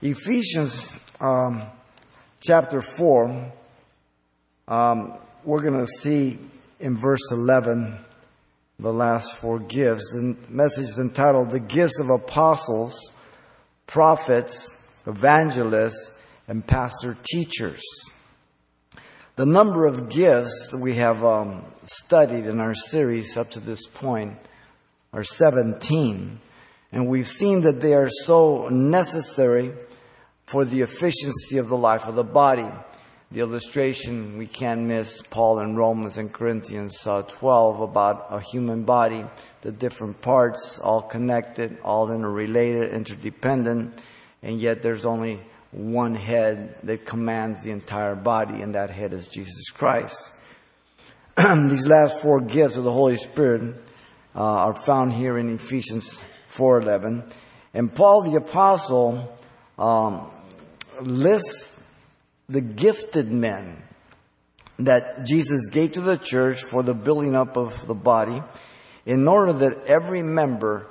Ephesians um, chapter 4, um, we're going to see in verse 11 the last four gifts. The message is entitled The Gifts of Apostles, Prophets, Evangelists, and Pastor Teachers. The number of gifts we have um, studied in our series up to this point are 17. And we've seen that they are so necessary for the efficiency of the life of the body. The illustration we can't miss Paul in Romans and Corinthians uh, 12 about a human body, the different parts, all connected, all interrelated, interdependent, and yet there's only one head that commands the entire body, and that head is Jesus Christ. These last four gifts of the Holy Spirit uh, are found here in Ephesians 4:11, and Paul the apostle um, lists the gifted men that Jesus gave to the church for the building up of the body in order that every member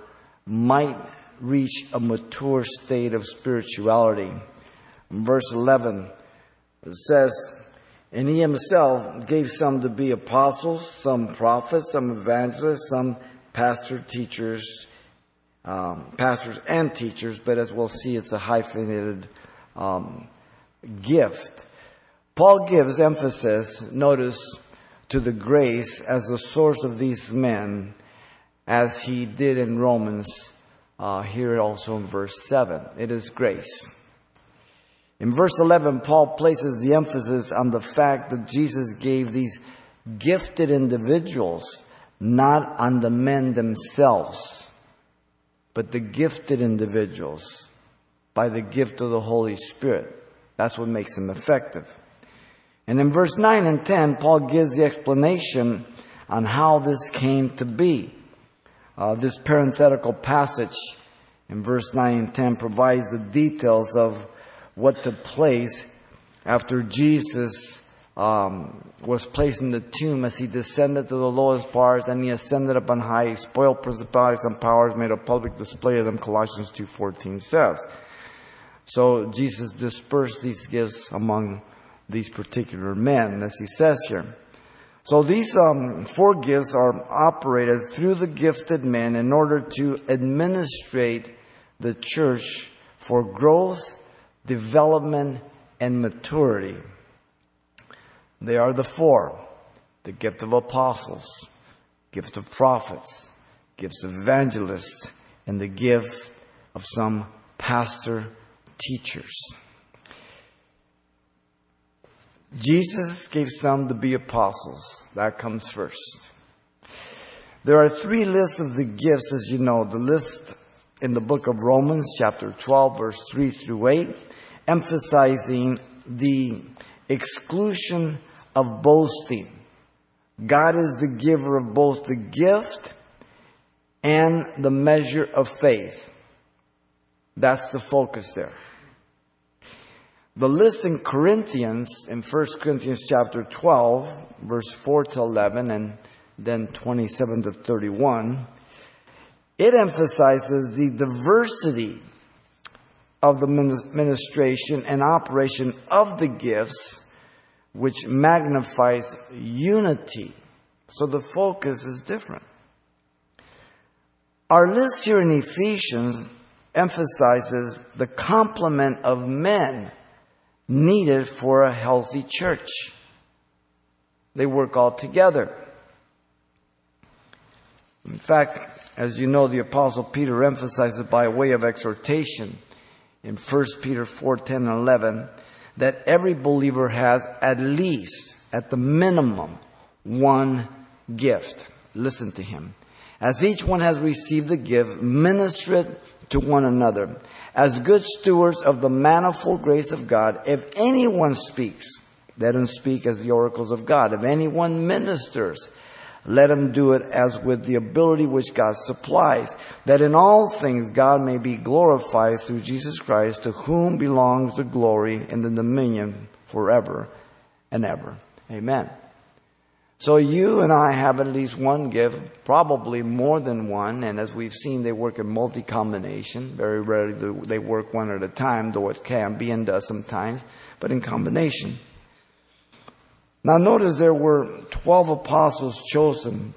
might reach a mature state of spirituality. Verse 11, says, And he himself gave some to be apostles, some prophets, some evangelists, some pastor teachers, um, pastors and teachers, but as we'll see, it's a hyphenated um, gift. Paul gives emphasis, notice, to the grace as the source of these men, as he did in Romans, uh, here also in verse 7. It is grace. In verse 11, Paul places the emphasis on the fact that Jesus gave these gifted individuals not on the men themselves, but the gifted individuals by the gift of the Holy Spirit. That's what makes them effective. And in verse 9 and 10, Paul gives the explanation on how this came to be. Uh, this parenthetical passage in verse 9 and 10 provides the details of what took place after Jesus um, was placed in the tomb as he descended to the lowest parts and he ascended up on high, spoiled principalities and powers, made a public display of them, Colossians 2.14 says. So Jesus dispersed these gifts among these particular men, as he says here. So these um, four gifts are operated through the gifted men in order to administrate the church for growth, development, and maturity. They are the four the gift of apostles, gift of prophets, gifts of evangelists, and the gift of some pastor teachers. Jesus gave some to be apostles. That comes first. There are three lists of the gifts, as you know. The list in the book of Romans, chapter 12, verse 3 through 8, emphasizing the exclusion of boasting. God is the giver of both the gift and the measure of faith. That's the focus there. The list in Corinthians, in 1 Corinthians chapter 12, verse 4 to 11, and then 27 to 31, it emphasizes the diversity of the ministration and operation of the gifts, which magnifies unity. So the focus is different. Our list here in Ephesians emphasizes the complement of men needed for a healthy church. They work all together. In fact, as you know, the apostle Peter emphasizes by way of exhortation in 1 Peter 4, 10 and 11 that every believer has at least, at the minimum, one gift. Listen to him. As each one has received a gift, minister it to one another as good stewards of the manifold grace of God. If anyone speaks, let him speak as the oracles of God. If anyone ministers, let him do it as with the ability which God supplies, that in all things God may be glorified through Jesus Christ, to whom belongs the glory and the dominion forever and ever. Amen. So you and I have at least one gift, probably more than one, and as we've seen, they work in multi-combination. Very rarely do they work one at a time, though it can be and does sometimes, but in combination. Now notice there were 12 apostles chosen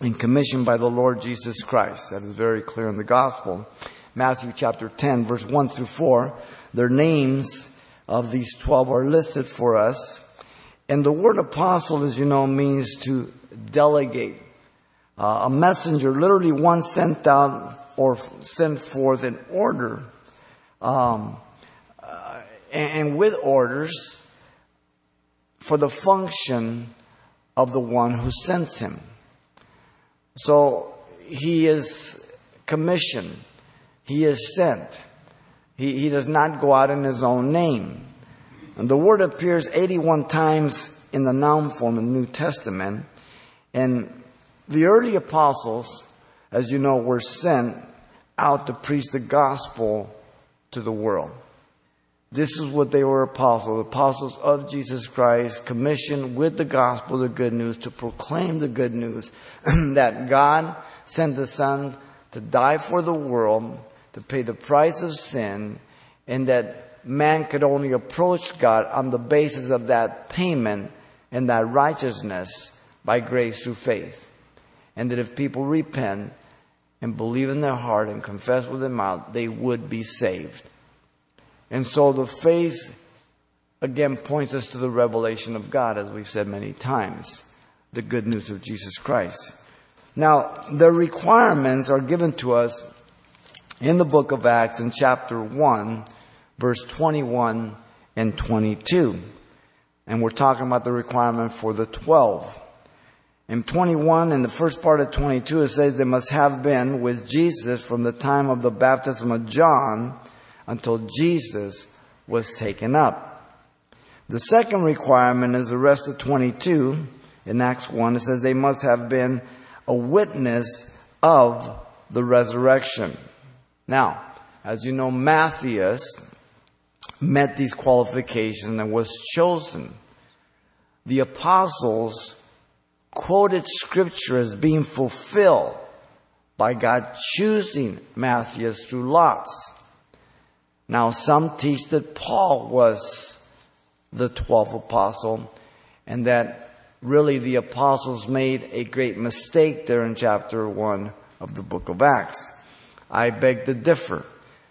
and commissioned by the Lord Jesus Christ. That is very clear in the gospel. Matthew chapter 10 verse 1 through 4. Their names of these 12 are listed for us. And the word apostle, as you know, means to delegate. Uh, a messenger, literally one sent out or sent forth an order. Um, uh, and, and with orders, for the function of the one who sends him. So he is commissioned. He is sent. He, he does not go out in his own name. And the word appears 81 times in the noun form in the New Testament. And the early apostles, as you know, were sent out to preach the gospel to the world. This is what they were apostles, apostles of Jesus Christ, commissioned with the gospel, the good news, to proclaim the good news that God sent the Son to die for the world, to pay the price of sin, and that man could only approach God on the basis of that payment and that righteousness by grace through faith. And that if people repent and believe in their heart and confess with their mouth, they would be saved. And so the faith again points us to the revelation of God, as we've said many times, the good news of Jesus Christ. Now, the requirements are given to us in the book of Acts in chapter 1, verse 21 and 22. And we're talking about the requirement for the 12. In 21, in the first part of 22, it says they must have been with Jesus from the time of the baptism of John until Jesus was taken up. The second requirement is the rest of 22 in Acts 1. It says they must have been a witness of the resurrection. Now, as you know, Matthias met these qualifications and was chosen. The apostles quoted scripture as being fulfilled by God choosing Matthias through lots. Now, some teach that Paul was the 12th apostle and that really the apostles made a great mistake there in chapter 1 of the book of Acts. I beg to differ.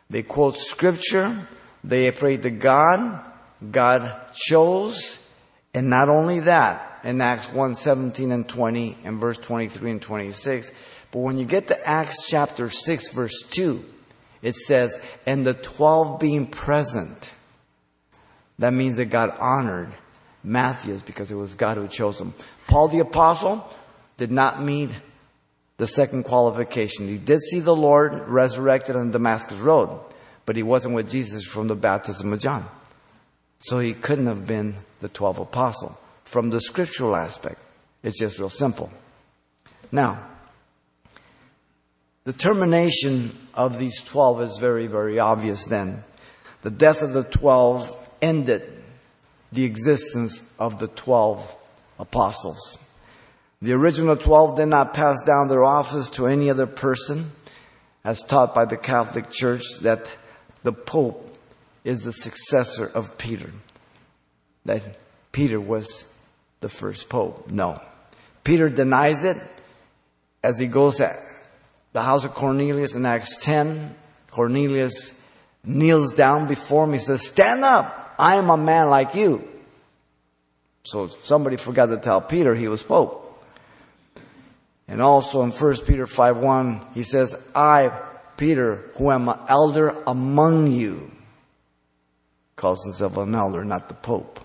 They quote scripture, they prayed to God, God chose, and not only that, in Acts 1, 17 and 20 and verse 23 and 26, but when you get to Acts chapter 6 verse 2, it says, and the 12 being present. That means that God honored Matthias because it was God who chose him. Paul the apostle did not meet the second qualification. He did see the Lord resurrected on Damascus Road, but he wasn't with Jesus from the baptism of John. So he couldn't have been the 12 apostle. From the scriptural aspect, it's just real simple. Now, the termination of these 12 is very, very obvious then. The death of the 12 ended the existence of the 12 apostles. The original 12 did not pass down their office to any other person, as taught by the Catholic Church that the Pope is the successor of Peter. That Peter was the first Pope. No. Peter denies it as he goes the house of Cornelius in Acts 10. Cornelius kneels down before him. He says, Stand up. I am a man like you. So somebody forgot to tell Peter he was Pope. And also in 1 Peter 5 1, he says, I, Peter, who am an elder among you, calls himself an elder, not the Pope.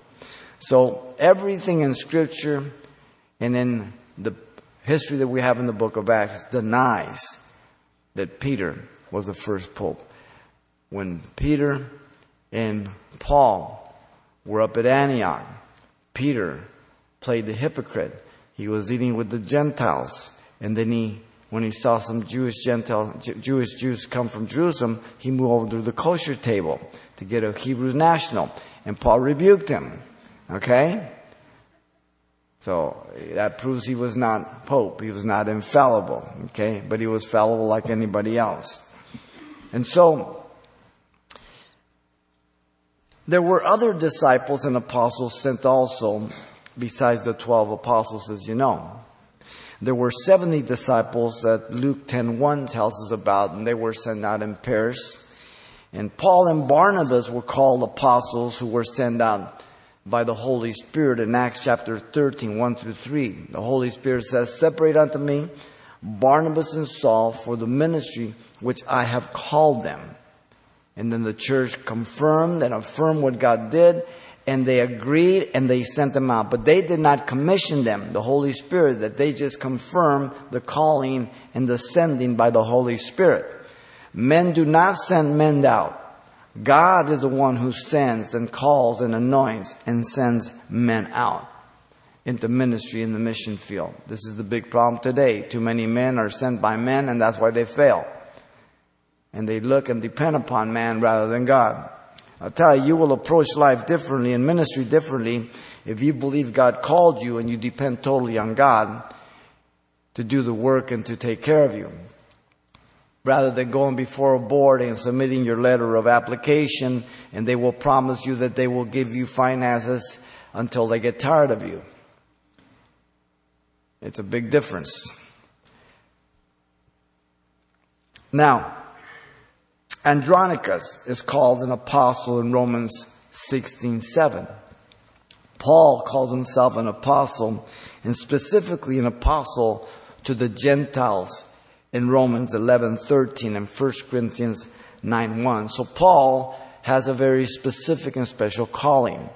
So everything in Scripture and in the history that we have in the book of Acts denies that Peter was the first pope. When Peter and Paul were up at Antioch, Peter played the hypocrite. He was eating with the Gentiles, and then he, when he saw some Jewish Gentile, Jewish Jews come from Jerusalem, he moved over to the kosher table to get a Hebrew national, and Paul rebuked him. Okay? So that proves he was not Pope. He was not infallible. Okay. But he was fallible like anybody else. And so, there were other disciples and apostles sent also besides the 12 apostles as you know. There were 70 disciples that Luke 10:1 tells us about and they were sent out in pairs. And Paul and Barnabas were called apostles who were sent out by the Holy Spirit in Acts chapter 13, 1 through 3. The Holy Spirit says, Separate unto me Barnabas and Saul for the ministry which I have called them. And then the church confirmed and affirmed what God did, and they agreed and they sent them out. But they did not commission them, the Holy Spirit, that they just confirmed the calling and the sending by the Holy Spirit. Men do not send men out. God is the one who sends and calls and anoints and sends men out into ministry in the mission field. This is the big problem today. Too many men are sent by men and that's why they fail. And they look and depend upon man rather than God. I'll tell you, you will approach life differently and ministry differently if you believe God called you and you depend totally on God to do the work and to take care of you rather than going before a board and submitting your letter of application and they will promise you that they will give you finances until they get tired of you. It's a big difference. Now, Andronicus is called an apostle in Romans 16:7. Paul calls himself an apostle and specifically an apostle to the Gentiles in Romans 11:13 and 1 Corinthians 9:1. So Paul has a very specific and special calling.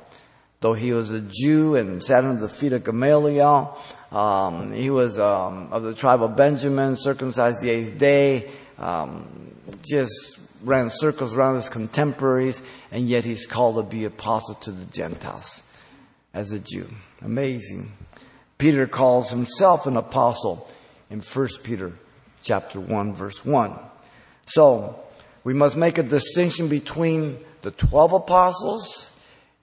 Though he was a Jew and sat under the feet of Gamaliel, um, he was um, of the tribe of Benjamin, circumcised the eighth day, um, just ran circles around his contemporaries, and yet he's called to be apostle to the Gentiles as a Jew. Amazing. Peter calls himself an apostle in 1 Peter chapter 1 verse 1. So, we must make a distinction between the 12 apostles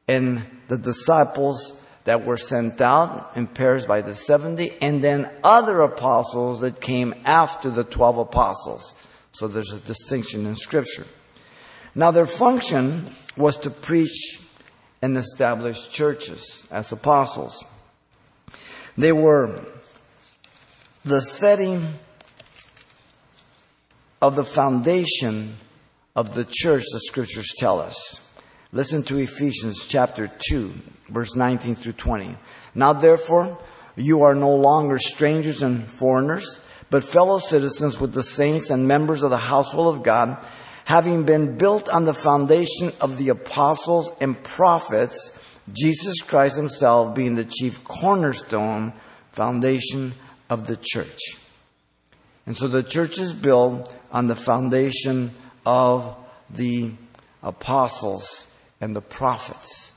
and the disciples that were sent out in pairs by the 70 and then other apostles that came after the 12 apostles. So there's a distinction in scripture. Now their function was to preach and establish churches as apostles. They were the setting of the foundation of the church, the scriptures tell us. Listen to Ephesians chapter 2, verse 19 through 20. Now therefore, you are no longer strangers and foreigners, but fellow citizens with the saints and members of the household of God, having been built on the foundation of the apostles and prophets, Jesus Christ himself being the chief cornerstone, foundation of the church. And so the church is built on the foundation of the apostles and the prophets,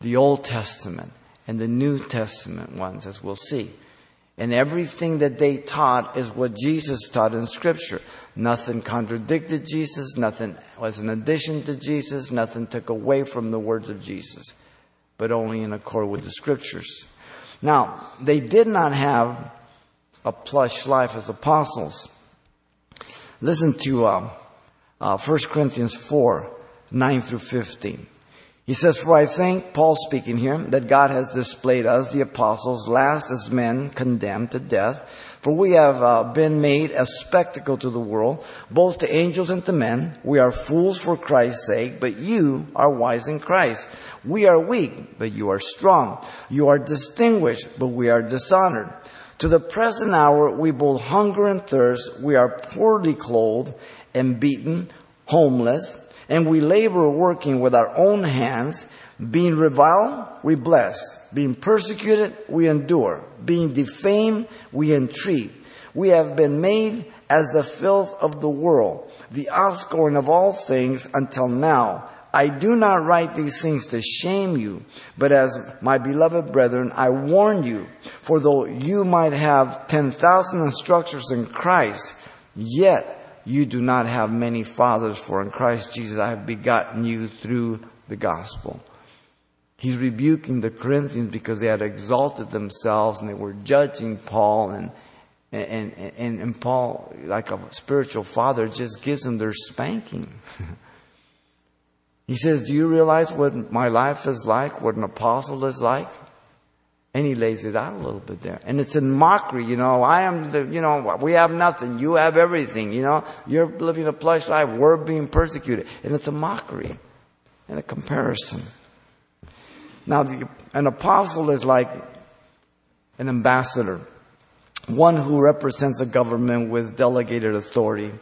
the Old Testament and the New Testament ones, as we'll see. And everything that they taught is what Jesus taught in Scripture. Nothing contradicted Jesus, nothing was an addition to Jesus, nothing took away from the words of Jesus, but only in accord with the Scriptures. Now, they did not have a plush life as apostles. Listen to uh, uh, 1 Corinthians 4 9 through 15. He says, For I think, Paul speaking here, that God has displayed us, the apostles, last as men condemned to death. For we have uh, been made a spectacle to the world, both to angels and to men. We are fools for Christ's sake, but you are wise in Christ. We are weak, but you are strong. You are distinguished, but we are dishonored. To the present hour, we both hunger and thirst. We are poorly clothed and beaten, homeless, and we labor working with our own hands. Being reviled, we bless. Being persecuted, we endure. Being defamed, we entreat. We have been made as the filth of the world, the offscoring of all things until now. I do not write these things to shame you, but as my beloved brethren, I warn you, for though you might have 10,000 instructors in Christ, yet you do not have many fathers, for in Christ Jesus I have begotten you through the gospel. He's rebuking the Corinthians because they had exalted themselves and they were judging Paul and and, and, and Paul, like a spiritual father, just gives them their spanking. he says, Do you realize what my life is like, what an apostle is like? And he lays it out a little bit there. And it's in mockery, you know. I am the, you know, we have nothing. You have everything, you know. You're living a plush life. We're being persecuted. And it's a mockery and a comparison. Now, the, an apostle is like an ambassador, one who represents a government with delegated authority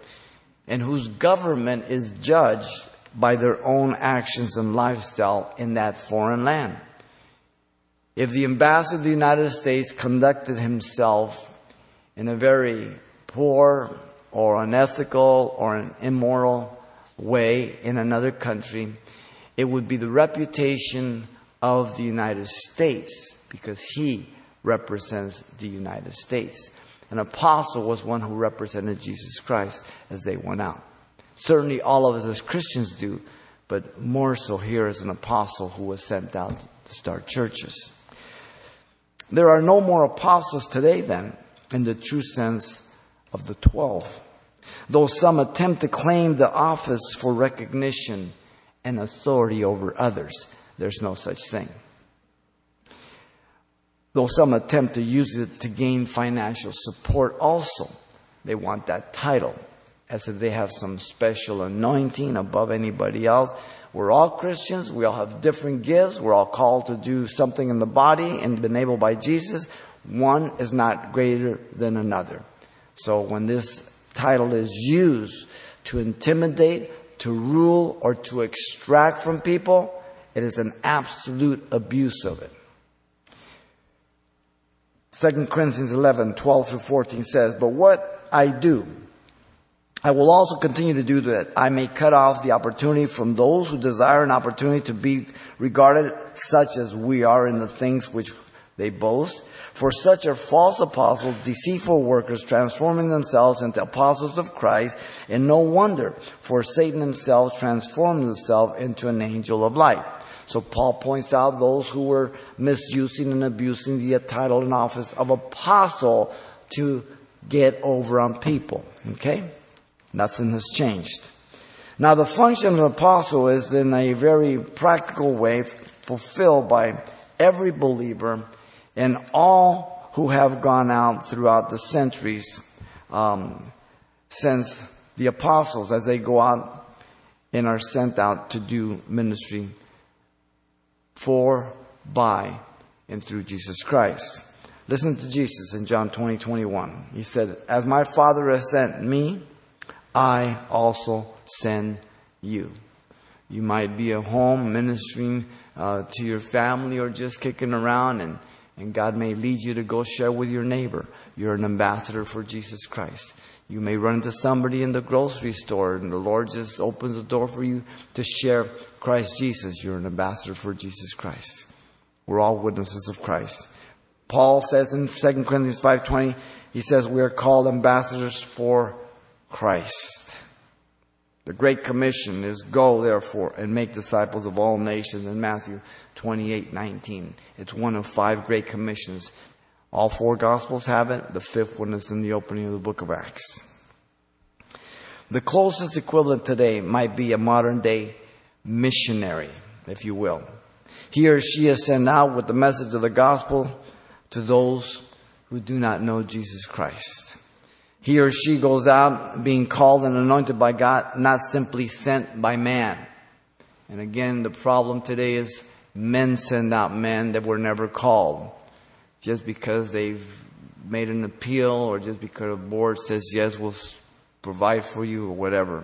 and whose government is judged by their own actions and lifestyle in that foreign land. If the ambassador of the United States conducted himself in a very poor or unethical or an immoral way in another country, it would be the reputation of the United States because he represents the United States. An apostle was one who represented Jesus Christ as they went out. Certainly all of us as Christians do, but more so here as an apostle who was sent out to start churches. There are no more apostles today then, in the true sense of the twelve. Though some attempt to claim the office for recognition and authority over others, there's no such thing. Though some attempt to use it to gain financial support also, they want that title as if they have some special anointing above anybody else. We're all Christians. We all have different gifts. We're all called to do something in the body and been enabled by Jesus. One is not greater than another. So when this title is used to intimidate, to rule, or to extract from people, it is an absolute abuse of it. 2 Corinthians 11, 12 through 14 says, But what I do, I will also continue to do that I may cut off the opportunity from those who desire an opportunity to be regarded such as we are in the things which they boast. For such are false apostles, deceitful workers, transforming themselves into apostles of Christ, and no wonder, for Satan himself transformed himself into an angel of light. So Paul points out those who were misusing and abusing the title and office of apostle to get over on people. Okay? Nothing has changed. Now, the function of an apostle is in a very practical way fulfilled by every believer and all who have gone out throughout the centuries um, since the apostles, as they go out and are sent out to do ministry for, by, and through Jesus Christ. Listen to Jesus in John 20, 21. He said, As my Father has sent me, I also send you. You might be at home ministering uh, to your family or just kicking around, and, and God may lead you to go share with your neighbor. You're an ambassador for Jesus Christ. You may run into somebody in the grocery store, and the Lord just opens the door for you to share Christ Jesus. You're an ambassador for Jesus Christ. We're all witnesses of Christ. Paul says in 2 Corinthians 5.20, he says we are called ambassadors for Christ. The Great Commission is go therefore and make disciples of all nations in Matthew 28, 19. It's one of five Great Commissions. All four Gospels have it. The fifth one is in the opening of the book of Acts. The closest equivalent today might be a modern day missionary, if you will. He or she is sent out with the message of the gospel to those who do not know Jesus Christ. He or she goes out being called and anointed by God, not simply sent by man. And again, the problem today is men send out men that were never called. Just because they've made an appeal or just because a board says, yes, we'll provide for you or whatever.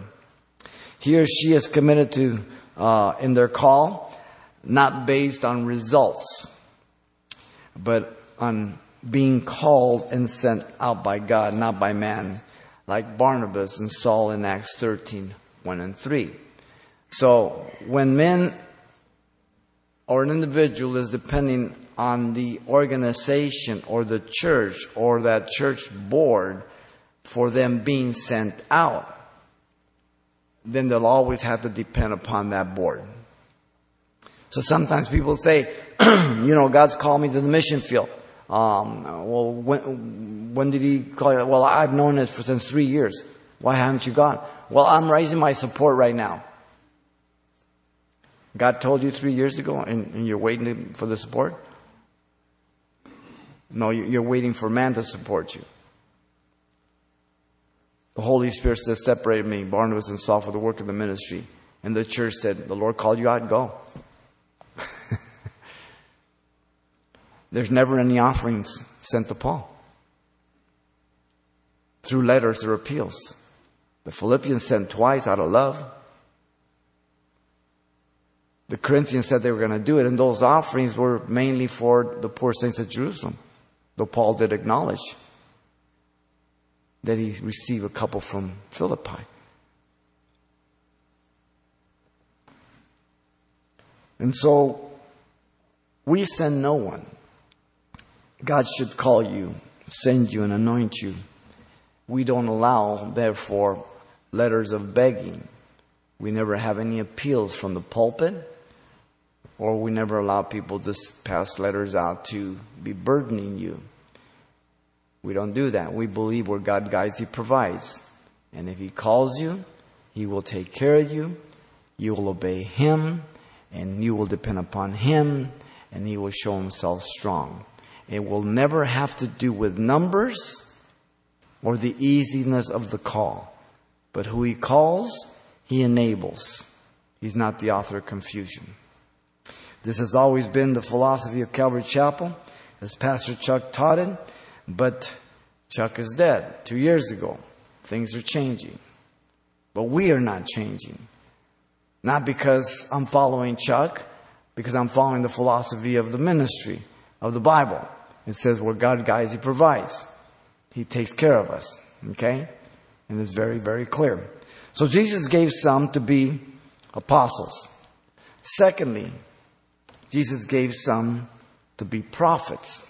He or she is committed to, uh, in their call, not based on results, but on being called and sent out by God, not by man, like Barnabas and Saul in Acts 13 1 and 3. So when men or an individual is depending on the organization or the church or that church board for them being sent out, then they'll always have to depend upon that board. So sometimes people say, you know, God's called me to the mission field. Um, well, when, when did he call you? Well, I've known this for since three years. Why haven't you gone? Well, I'm raising my support right now. God told you three years ago and, and you're waiting for the support? No, you're waiting for man to support you. The Holy Spirit says, separated me, Barnabas and Saul for the work of the ministry. And the church said, the Lord called you out, go. There's never any offerings sent to Paul. Through letters or appeals. The Philippians sent twice out of love. The Corinthians said they were going to do it, and those offerings were mainly for the poor saints of Jerusalem. Though Paul did acknowledge that he received a couple from Philippi. And so we send no one. God should call you, send you, and anoint you. We don't allow, therefore, letters of begging. We never have any appeals from the pulpit, or we never allow people to pass letters out to be burdening you. We don't do that. We believe where God guides, He provides. And if He calls you, He will take care of you. You will obey Him, and you will depend upon Him, and He will show Himself strong. It will never have to do with numbers or the easiness of the call. But who He calls, He enables. He's not the author of confusion. This has always been the philosophy of Calvary Chapel, as Pastor Chuck taught it, but Chuck is dead two years ago. Things are changing. But we are not changing. Not because I'm following Chuck, because I'm following the philosophy of the ministry of the Bible. It says where God guides, He provides. He takes care of us. Okay? And it's very, very clear. So Jesus gave some to be apostles. Secondly, Jesus gave some to be prophets.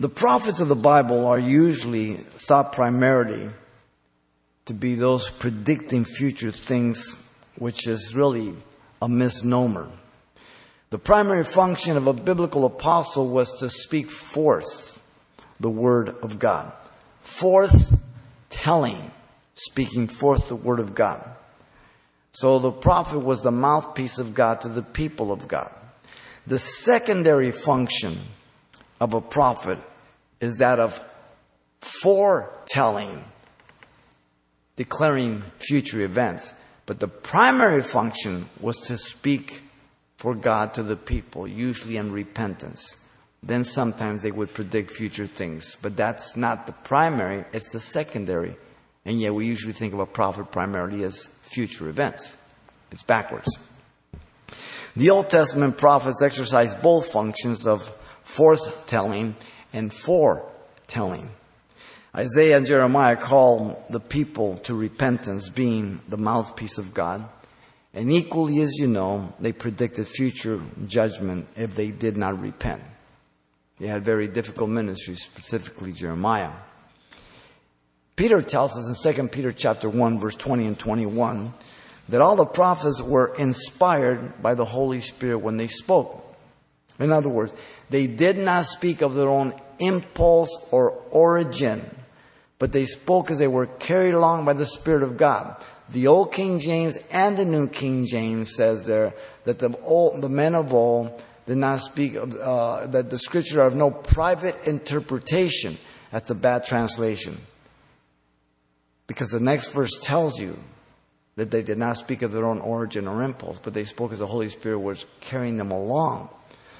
The prophets of the Bible are usually thought primarily to be those predicting future things, which is really a misnomer. The primary function of a biblical apostle was to speak forth the word of God. Forth telling, speaking forth the word of God. So the prophet was the mouthpiece of God to the people of God. The secondary function of a prophet is that of foretelling, declaring future events. But the primary function was to speak for God to the people, usually in repentance. Then sometimes they would predict future things. But that's not the primary, it's the secondary. And yet we usually think of a prophet primarily as future events. It's backwards. The Old Testament prophets exercised both functions of forth telling and foretelling. Isaiah and Jeremiah call the people to repentance, being the mouthpiece of God. And equally as you know, they predicted future judgment if they did not repent. They had very difficult ministries, specifically Jeremiah. Peter tells us in 2 Peter chapter 1 verse 20 and 21 that all the prophets were inspired by the Holy Spirit when they spoke. In other words, they did not speak of their own impulse or origin, but they spoke as they were carried along by the Spirit of God. The Old King James and the New King James says there that the, old, the men of old did not speak of, uh, that the scripture are of no private interpretation. That's a bad translation. Because the next verse tells you that they did not speak of their own origin or impulse, but they spoke as the Holy Spirit was carrying them along.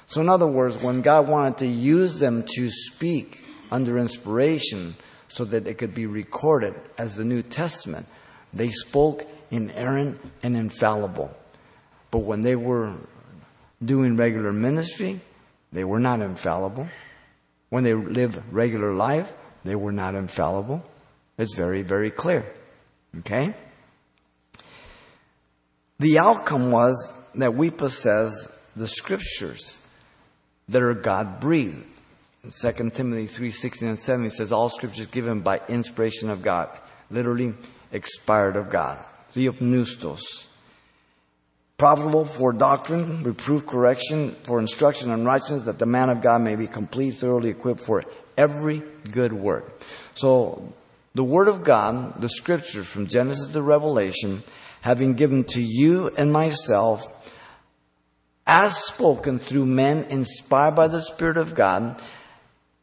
So, in other words, when God wanted to use them to speak under inspiration so that it could be recorded as the New Testament, they spoke inerrant and infallible. But when they were doing regular ministry, they were not infallible. When they lived regular life, they were not infallible. It's very, very clear. Okay? The outcome was that we possess the scriptures that are God breathed. In 2 Timothy 3 16 and 17 says, All scriptures given by inspiration of God, literally expired of God. Theopneustos. profitable for doctrine, reproof, correction, for instruction in righteousness, that the man of God may be complete, thoroughly equipped for every good work. So, the Word of God, the Scriptures from Genesis to Revelation, having given to you and myself, as spoken through men inspired by the Spirit of God,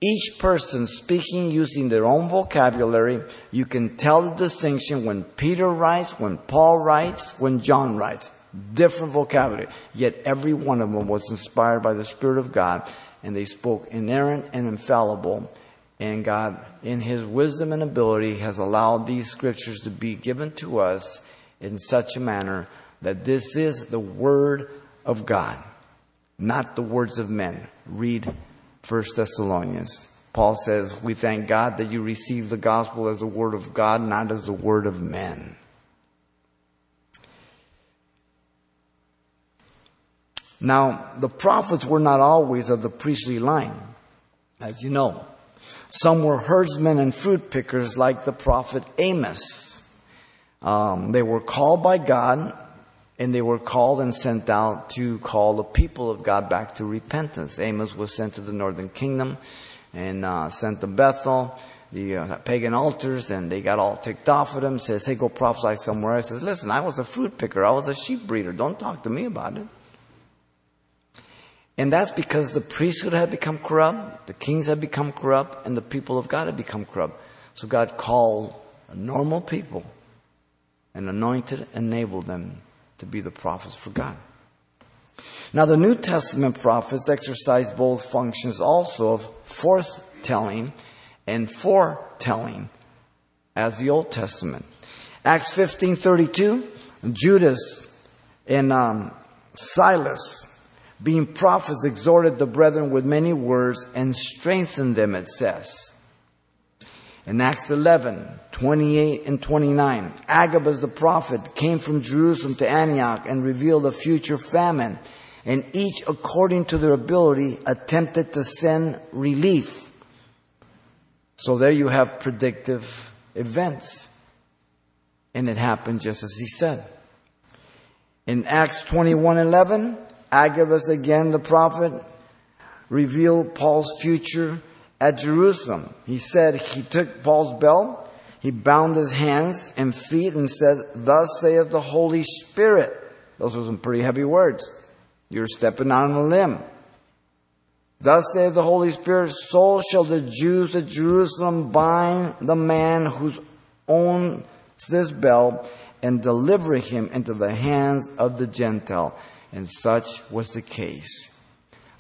each person speaking using their own vocabulary, you can tell the distinction when Peter writes, when Paul writes, when John writes. Different vocabulary. Yet every one of them was inspired by the Spirit of God, and they spoke inerrant and infallible. And God, in His wisdom and ability, has allowed these scriptures to be given to us in such a manner that this is the Word of God, not the words of men. Read 1 Thessalonians. Paul says, We thank God that you received the gospel as the word of God, not as the word of men. Now, the prophets were not always of the priestly line, as you know. Some were herdsmen and fruit pickers, like the prophet Amos. Um, they were called by God and they were called and sent out to call the people of God back to repentance. Amos was sent to the northern kingdom and uh, sent to Bethel, the uh, pagan altars, and they got all ticked off at him. Says, "Hey, go prophesy somewhere." I says, "Listen, I was a fruit picker. I was a sheep breeder. Don't talk to me about it." And that's because the priesthood had become corrupt, the kings had become corrupt, and the people of God had become corrupt. So God called normal people and anointed, enabled them to be the prophets for God. Now, the New Testament prophets exercise both functions also of forth telling and foretelling as the Old Testament. Acts 15:32, Judas and um, Silas, being prophets, exhorted the brethren with many words and strengthened them, it says. In Acts 11, 28 and 29, Agabus the prophet came from Jerusalem to Antioch and revealed a future famine, and each according to their ability attempted to send relief. So there you have predictive events. And it happened just as he said. In Acts 21 11, Agabus again the prophet revealed Paul's future at Jerusalem. He said he took Paul's belt, he bound his hands and feet and said, Thus saith the Holy Spirit. Those were some pretty heavy words. You're stepping on a limb. Thus saith the Holy Spirit, so shall the Jews at Jerusalem bind the man whose owns this belt and deliver him into the hands of the Gentile. And such was the case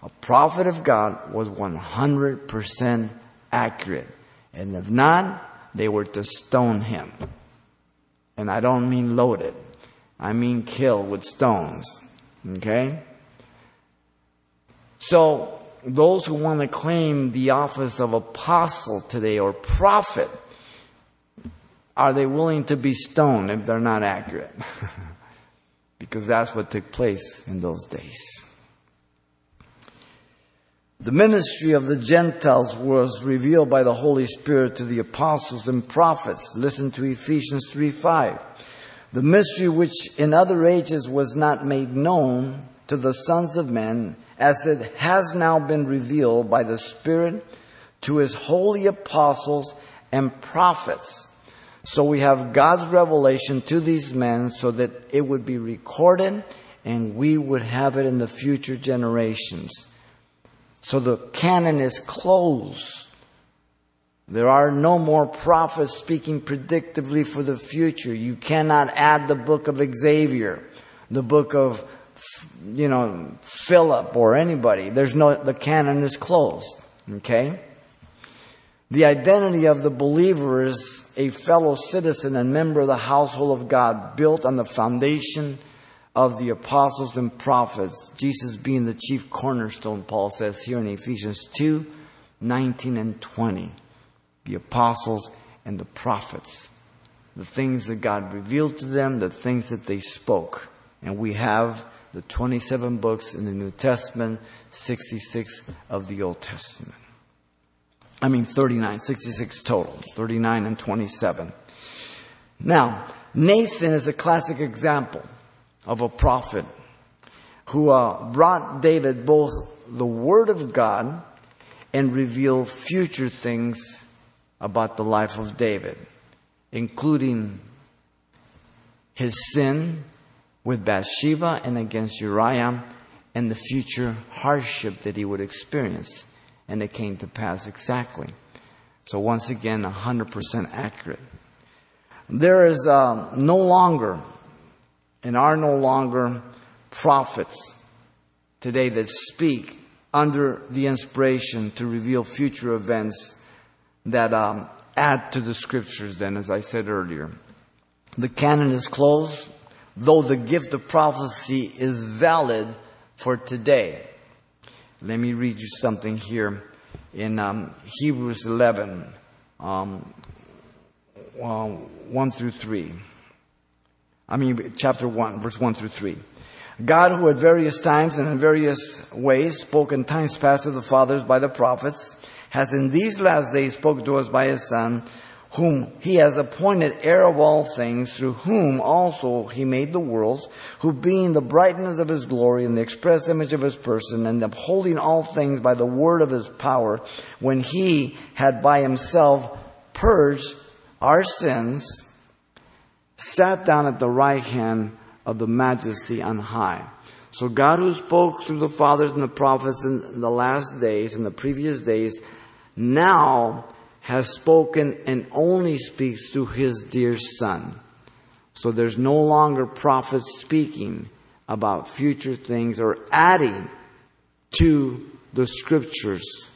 a prophet of God was 100% accurate. And if not, they were to stone him. And I don't mean loaded. I mean kill with stones. Okay? So, those who want to claim the office of apostle today or prophet, are they willing to be stoned if they're not accurate? because that's what took place in those days. The ministry of the Gentiles was revealed by the Holy Spirit to the apostles and prophets. Listen to Ephesians 3 5. The mystery which in other ages was not made known to the sons of men, as it has now been revealed by the Spirit to his holy apostles and prophets. So we have God's revelation to these men so that it would be recorded and we would have it in the future generations. So the canon is closed. There are no more prophets speaking predictively for the future. You cannot add the book of Xavier, the book of, you know, Philip or anybody. There's no, the canon is closed. Okay? The identity of the believer is a fellow citizen and member of the household of God built on the foundation of the apostles and prophets, Jesus being the chief cornerstone, Paul says here in Ephesians 2 19 and 20. The apostles and the prophets, the things that God revealed to them, the things that they spoke. And we have the 27 books in the New Testament, 66 of the Old Testament. I mean 39, 66 total, 39 and 27. Now, Nathan is a classic example of a prophet who uh, brought David both the Word of God and revealed future things about the life of David, including his sin with Bathsheba and against Uriah and the future hardship that he would experience. And it came to pass exactly. So once again, 100% accurate. There is uh, no longer, and are no longer, prophets today that speak under the inspiration to reveal future events that um, add to the scriptures, then, as I said earlier. The canon is closed, though the gift of prophecy is valid for today. Let me read you something here in um, Hebrews 11, um, well, 1 through 3. I mean, chapter 1, verse 1 through 3. God, who at various times and in various ways spoke in times past to the fathers by the prophets, has in these last days spoken to us by his Son, whom he has appointed heir of all things, through whom also he made the worlds, who being the brightness of his glory and the express image of his person, and upholding all things by the word of his power, when he had by himself purged our sins, sat down at the right hand of the majesty on high. So God who spoke through the fathers and the prophets in the last days, and the previous days, now has spoken and only speaks through his dear son. So there's no longer prophets speaking about future things or adding to the scriptures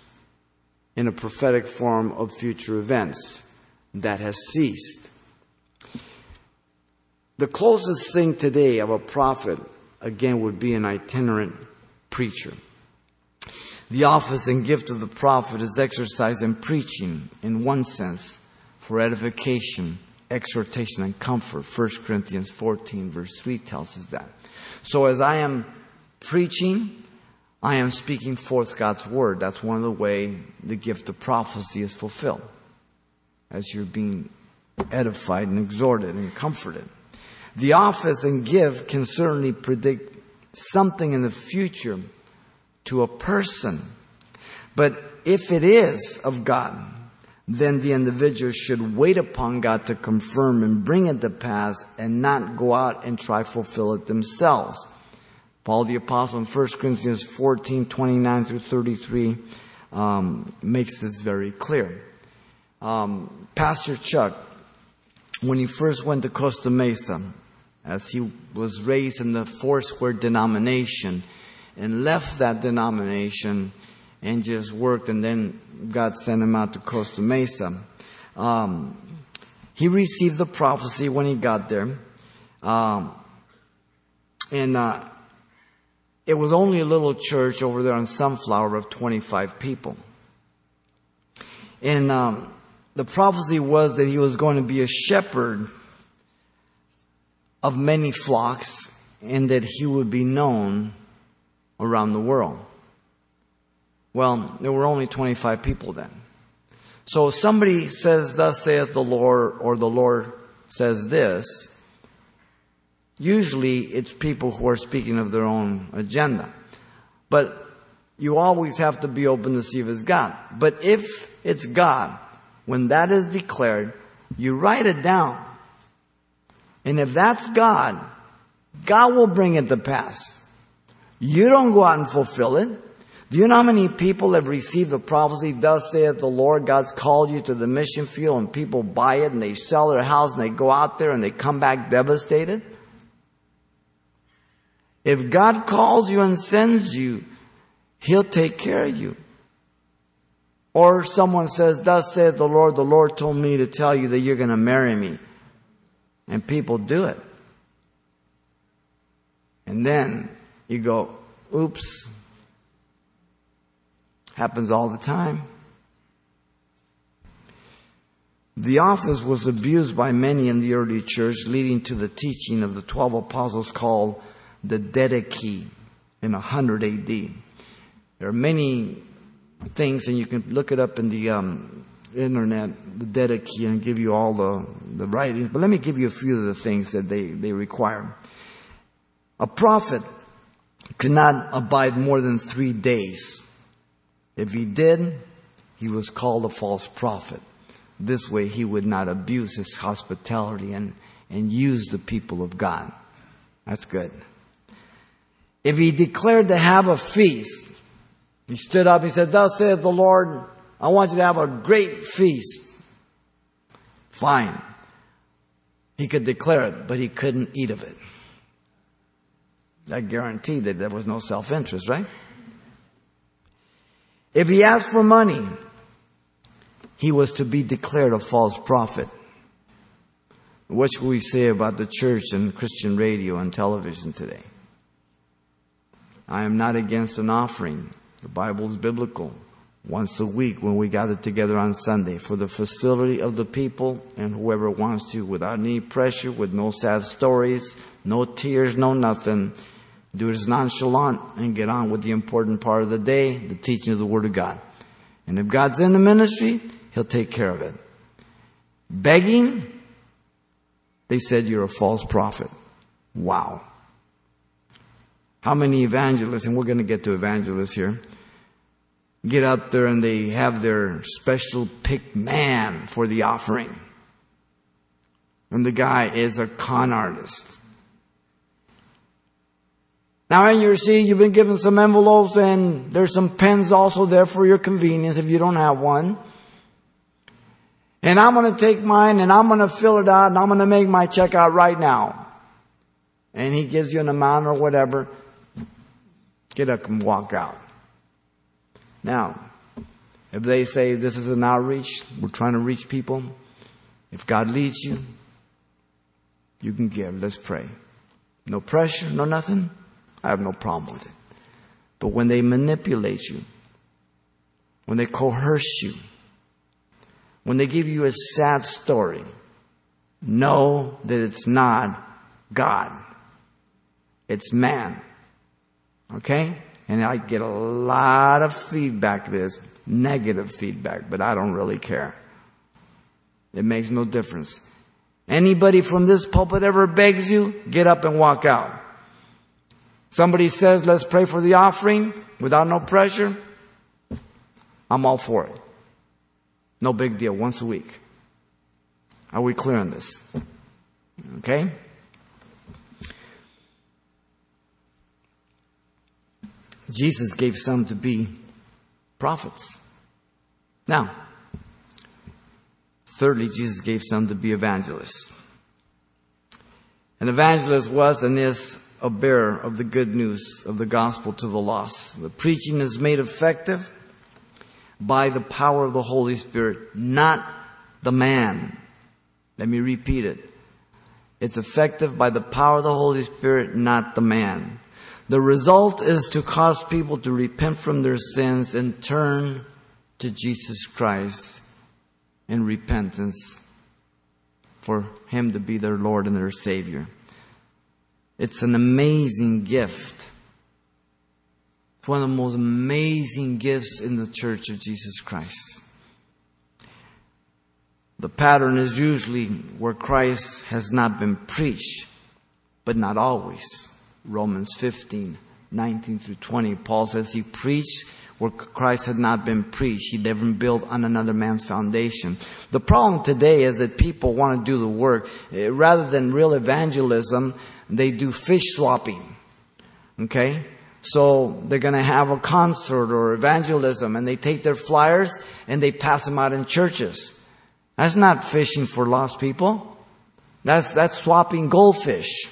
in a prophetic form of future events. That has ceased. The closest thing today of a prophet, again, would be an itinerant preacher. The office and gift of the prophet is exercised in preaching, in one sense, for edification, exhortation, and comfort. 1 Corinthians 14, verse 3 tells us that. So as I am preaching, I am speaking forth God's word. That's one of the way the gift of prophecy is fulfilled. As you're being edified and exhorted and comforted. The office and gift can certainly predict something in the future to a person. But if it is of God, then the individual should wait upon God to confirm and bring it to pass and not go out and try fulfill it themselves. Paul the Apostle in 1 Corinthians 14, 29 through 33 um, makes this very clear. Um, Pastor Chuck, when he first went to Costa Mesa, as he was raised in the Foursquare denomination, and left that denomination and just worked, and then God sent him out to Costa Mesa. Um, he received the prophecy when he got there. Um, and uh, it was only a little church over there on Sunflower of 25 people. And um, the prophecy was that he was going to be a shepherd of many flocks and that he would be known around the world. Well, there were only 25 people then. So somebody says, thus saith the Lord, or the Lord says this, usually it's people who are speaking of their own agenda. But you always have to be open to see if it's God. But if it's God, when that is declared, you write it down. And if that's God, God will bring it to pass. You don't go out and fulfill it. Do you know how many people have received the prophecy, thus saith the Lord, God's called you to the mission field and people buy it and they sell their house and they go out there and they come back devastated? If God calls you and sends you, He'll take care of you. Or someone says, thus saith the Lord, the Lord told me to tell you that you're going to marry me. And people do it. And then you go, oops. Happens all the time. The office was abused by many in the early church, leading to the teaching of the 12 apostles called the Didache in 100 AD. There are many things, and you can look it up in the um, internet, the Didache, and give you all the, the writings. But let me give you a few of the things that they, they require. A prophet could not abide more than three days. If he did, he was called a false prophet. This way he would not abuse his hospitality and, and use the people of God. That's good. If he declared to have a feast, he stood up, he said, Thus saith the Lord, I want you to have a great feast. Fine. He could declare it, but he couldn't eat of it. I guarantee that there was no self interest, right? If he asked for money, he was to be declared a false prophet. What should we say about the church and Christian radio and television today? I am not against an offering. The Bible is biblical. Once a week when we gather together on Sunday for the facility of the people and whoever wants to without any pressure, with no sad stories, no tears, no nothing. Do it as nonchalant and get on with the important part of the day, the teaching of the Word of God. And if God's in the ministry, He'll take care of it. Begging, they said you're a false prophet. Wow. How many evangelists, and we're going to get to evangelists here, get up there and they have their special picked man for the offering. And the guy is a con artist. Now in your seat, you've been given some envelopes and there's some pens also there for your convenience if you don't have one. And I'm going to take mine and I'm going to fill it out and I'm going to make my check out right now. And he gives you an amount or whatever. Get up and walk out. Now, if they say this is an outreach, we're trying to reach people, if God leads you, you can give. Let's pray. No pressure, no nothing. I have no problem with it. But when they manipulate you, when they coerce you, when they give you a sad story, know that it's not God. It's man. Okay? And I get a lot of feedback this, negative feedback, but I don't really care. It makes no difference. Anybody from this pulpit ever begs you, get up and walk out. Somebody says, let's pray for the offering without no pressure. I'm all for it. No big deal, once a week. Are we clear on this? Okay? Jesus gave some to be prophets. Now, thirdly, Jesus gave some to be evangelists. An evangelist was and is a bearer of the good news of the gospel to the lost. The preaching is made effective by the power of the Holy Spirit, not the man. Let me repeat it. It's effective by the power of the Holy Spirit, not the man. The result is to cause people to repent from their sins and turn to Jesus Christ in repentance for Him to be their Lord and their Savior. It's an amazing gift. It's one of the most amazing gifts in the church of Jesus Christ. The pattern is usually where Christ has not been preached, but not always. Romans 15, 19 through 20, Paul says he preached where Christ had not been preached. He never built on another man's foundation. The problem today is that people want to do the work. Eh, rather than real evangelism, they do fish swapping. Okay? So they're going to have a concert or evangelism and they take their flyers and they pass them out in churches. That's not fishing for lost people. That's, that's swapping goldfish.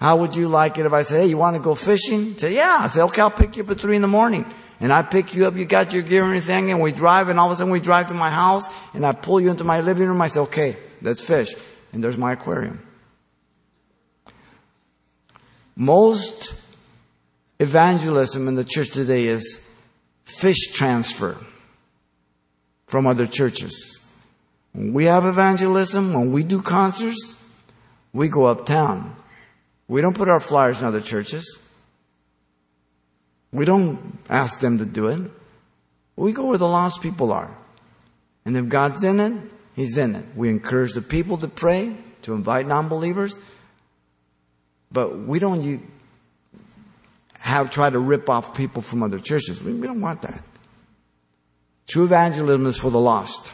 How would you like it if I said, hey, you want to go fishing? Say, yeah. I say, okay, I'll pick you up at three in the morning. And I pick you up, you got your gear and everything, and we drive, and all of a sudden we drive to my house, and I pull you into my living room. I say, okay, let's fish. And there's my aquarium. Most evangelism in the church today is fish transfer from other churches. When we have evangelism, when we do concerts, we go uptown. We don't put our flyers in other churches. We don't ask them to do it. We go where the lost people are. And if God's in it, He's in it. We encourage the people to pray, to invite non believers. But we don't have tried to rip off people from other churches. We don't want that. True evangelism is for the lost.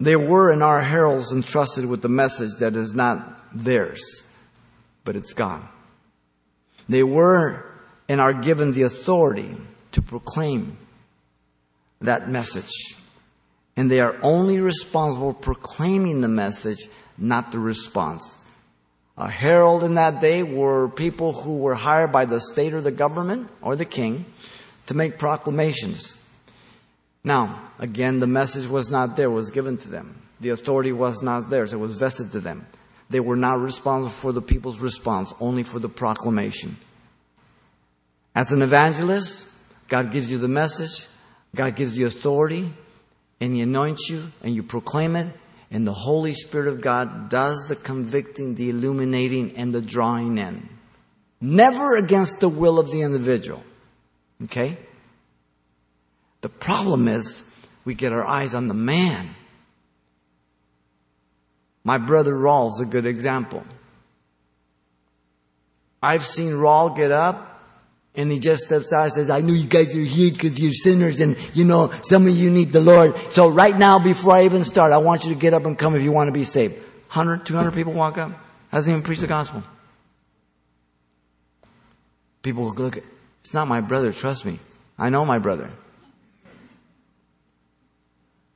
They were and are heralds entrusted with the message that is not theirs, but it's God. They were and are given the authority to proclaim that message. And they are only responsible for proclaiming the message, not the response. A herald in that day were people who were hired by the state or the government or the king to make proclamations. Now, again, the message was not there, was given to them. The authority was not theirs, it was vested to them. They were not responsible for the people's response, only for the proclamation. As an evangelist, God gives you the message, God gives you authority, and He anoints you, and you proclaim it, and the Holy Spirit of God does the convicting, the illuminating, and the drawing in. Never against the will of the individual. Okay? The problem is we get our eyes on the man. My brother Raul's a good example. I've seen Raul get up and he just steps out and says, I know you guys are here because you're sinners and you know, some of you need the Lord. So right now, before I even start, I want you to get up and come if you want to be saved. 100, 200 people walk up. Hasn't even preached the gospel. People look, at it's not my brother, trust me. I know my brother.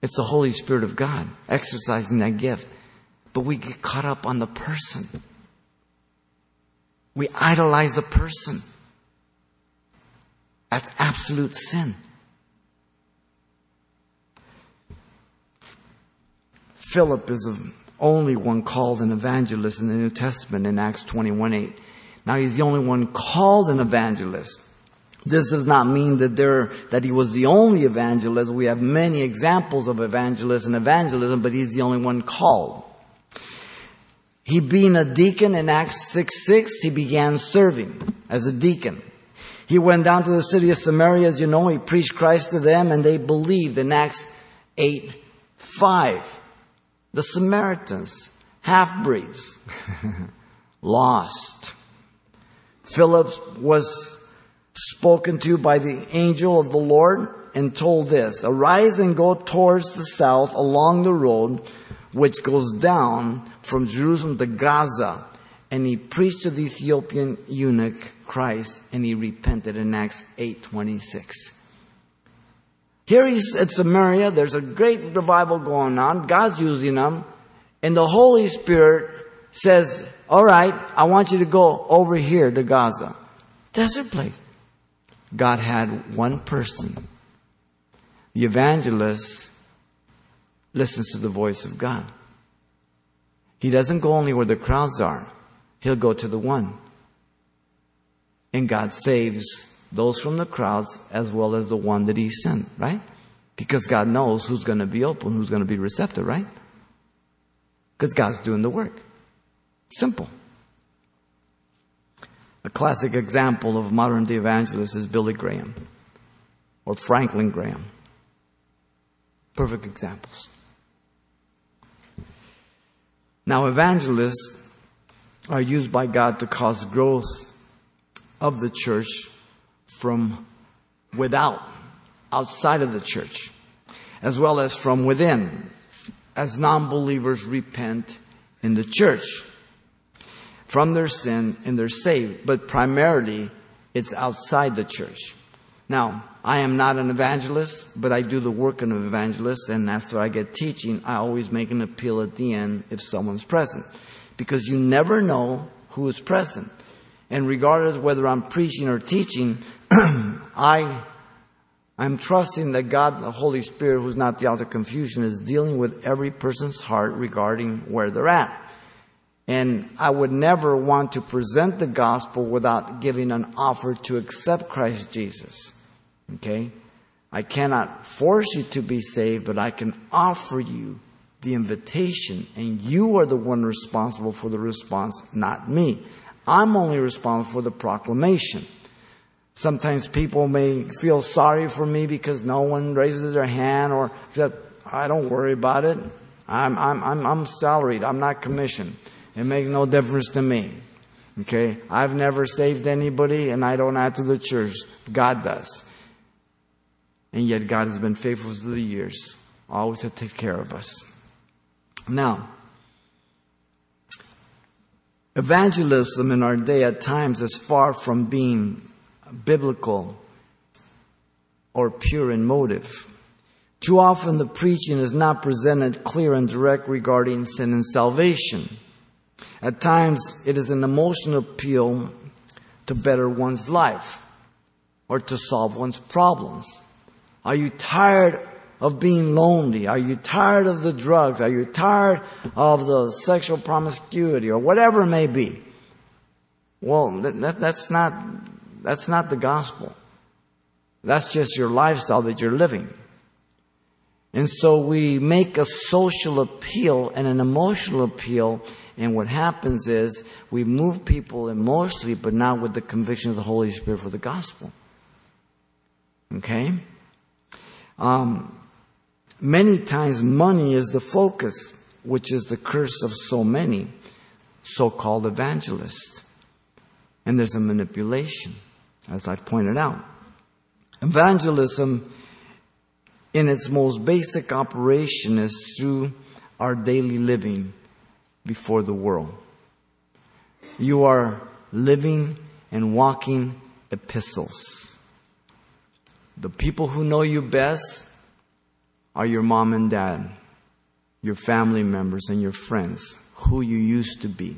It's the Holy Spirit of God exercising that gift. But we get caught up on the person. We idolize the person. That's absolute sin. Philip is the only one called an evangelist in the New Testament in Acts 21 8. Now he's the only one called an evangelist. This does not mean that there, that he was the only evangelist. We have many examples of evangelists and evangelism, but he's the only one called. He being a deacon in Acts 6 6, he began serving as a deacon. He went down to the city of Samaria, as you know, he preached Christ to them, and they believed in Acts 8 5. The Samaritans, half breeds, lost. Philip was spoken to by the angel of the Lord and told this Arise and go towards the south along the road which goes down from Jerusalem to Gaza. And he preached to the Ethiopian eunuch Christ and he repented in Acts 8:26. Here he's at Samaria, there's a great revival going on, God's using them, and the Holy Spirit says, All right, I want you to go over here to Gaza. Desert place. God had one person. The evangelist listens to the voice of God. He doesn't go only where the crowds are. He'll go to the one. And God saves those from the crowds as well as the one that he sent, right? Because God knows who's going to be open, who's going to be receptive, right? Because God's doing the work. Simple. A classic example of modern day evangelist is Billy Graham or Franklin Graham. Perfect examples. Now, evangelists are used by God to cause growth of the church from without, outside of the church, as well as from within, as non believers repent in the church from their sin and they're saved, but primarily it's outside the church. Now, I am not an evangelist, but I do the work of an evangelist, and after I get teaching, I always make an appeal at the end if someone's present. Because you never know who is present. And regardless whether I'm preaching or teaching, I I'm trusting that God, the Holy Spirit, who's not the author of confusion, is dealing with every person's heart regarding where they're at. And I would never want to present the gospel without giving an offer to accept Christ Jesus. Okay? I cannot force you to be saved, but I can offer you the invitation, and you are the one responsible for the response, not me. I'm only responsible for the proclamation. Sometimes people may feel sorry for me because no one raises their hand or that I don't worry about it. I'm, I'm, I'm, I'm salaried. I'm not commissioned. It makes no difference to me. Okay? I've never saved anybody and I don't add to the church. God does. And yet God has been faithful through the years, always to take care of us. Now, evangelism in our day at times is far from being biblical or pure in motive. Too often the preaching is not presented clear and direct regarding sin and salvation. At times it is an emotional appeal to better one's life or to solve one's problems. Are you tired of being lonely? Are you tired of the drugs? Are you tired of the sexual promiscuity or whatever it may be? Well, that, that's not, that's not the gospel. That's just your lifestyle that you're living. And so we make a social appeal and an emotional appeal, and what happens is we move people emotionally, but not with the conviction of the Holy Spirit for the gospel. Okay? Um, many times money is the focus, which is the curse of so many so-called evangelists. And there's a manipulation, as I've pointed out. Evangelism, in its most basic operation, is through our daily living before the world. You are living and walking epistles. The people who know you best are your mom and dad, your family members, and your friends, who you used to be,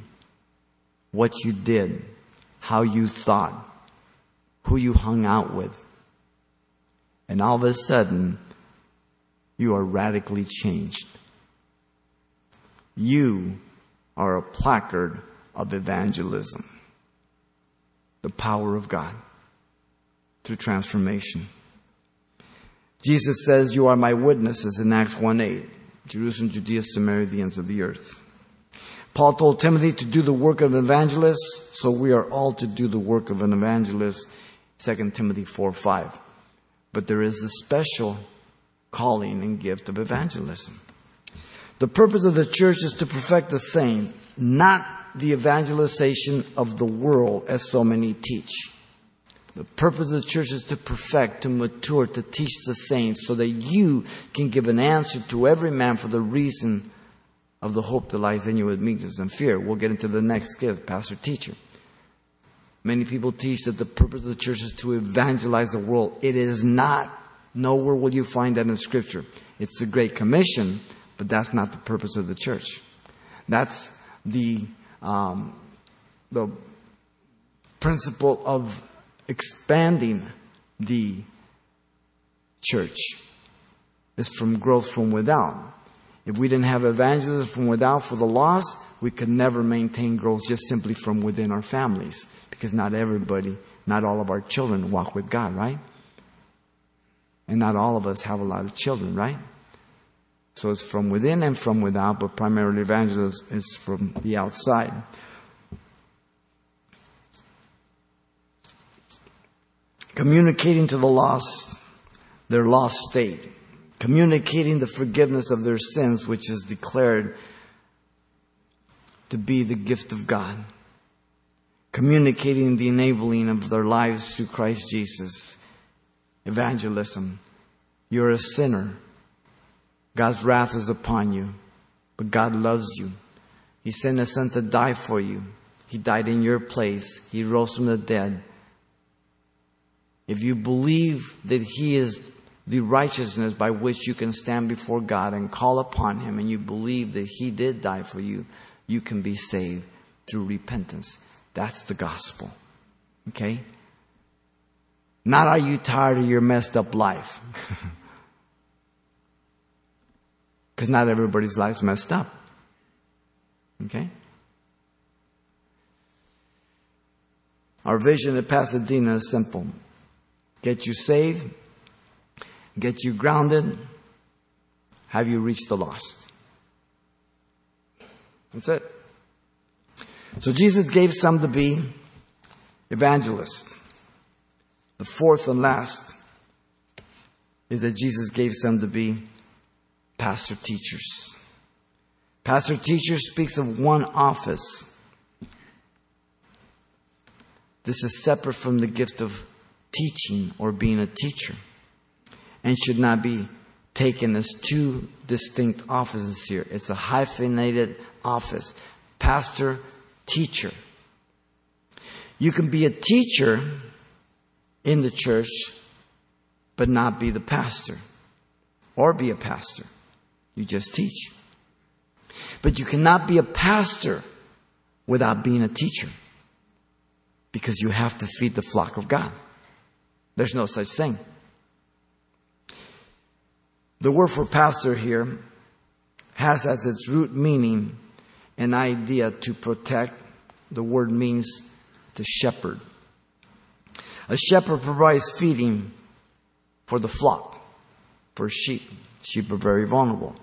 what you did, how you thought, who you hung out with. And all of a sudden, you are radically changed. You are a placard of evangelism. The power of God through transformation. Jesus says, You are my witnesses in Acts 1 8. Jerusalem, Judea, Samaria, the ends of the earth. Paul told Timothy to do the work of an evangelist, so we are all to do the work of an evangelist. 2 Timothy 4 5 but there is a special calling and gift of evangelism. The purpose of the church is to perfect the saints, not the evangelization of the world as so many teach. The purpose of the church is to perfect, to mature, to teach the saints so that you can give an answer to every man for the reason of the hope that lies in you with meekness and fear. We'll get into the next gift, pastor teacher. Many people teach that the purpose of the church is to evangelize the world. It is not. Nowhere will you find that in Scripture. It's the Great Commission, but that's not the purpose of the church. That's the um, the principle of expanding the church is from growth from without. If we didn't have evangelism from without for the lost, we could never maintain growth just simply from within our families because not everybody, not all of our children walk with God, right? And not all of us have a lot of children, right? So it's from within and from without, but primarily evangelism is from the outside. Communicating to the lost their lost state. Communicating the forgiveness of their sins, which is declared to be the gift of God communicating the enabling of their lives through Christ Jesus. Evangelism. You're a sinner. God's wrath is upon you, but God loves you. He sent His Son to die for you. He died in your place. He rose from the dead. If you believe that He is the righteousness by which you can stand before God and call upon Him, and you believe that He did die for you, you can be saved through repentance. That's the gospel. Okay? Not are you tired of your messed up life? Because not everybody's life's messed up. Okay? Our vision at Pasadena is simple get you saved, get you grounded, have you reached the lost. That's it. So Jesus gave some to be evangelists. The fourth and last is that Jesus gave some to be pastor teachers. Pastor teacher speaks of one office This is separate from the gift of teaching or being a teacher and should not be taken as two distinct offices here. It's a hyphenated office. Pastor, teacher. You can be a teacher in the church, but not be the pastor or be a pastor. You just teach. But you cannot be a pastor without being a teacher because you have to feed the flock of God. There's no such thing. The word for pastor here has as its root meaning an idea to protect. The word means to shepherd. A shepherd provides feeding for the flock, for sheep. Sheep are very vulnerable.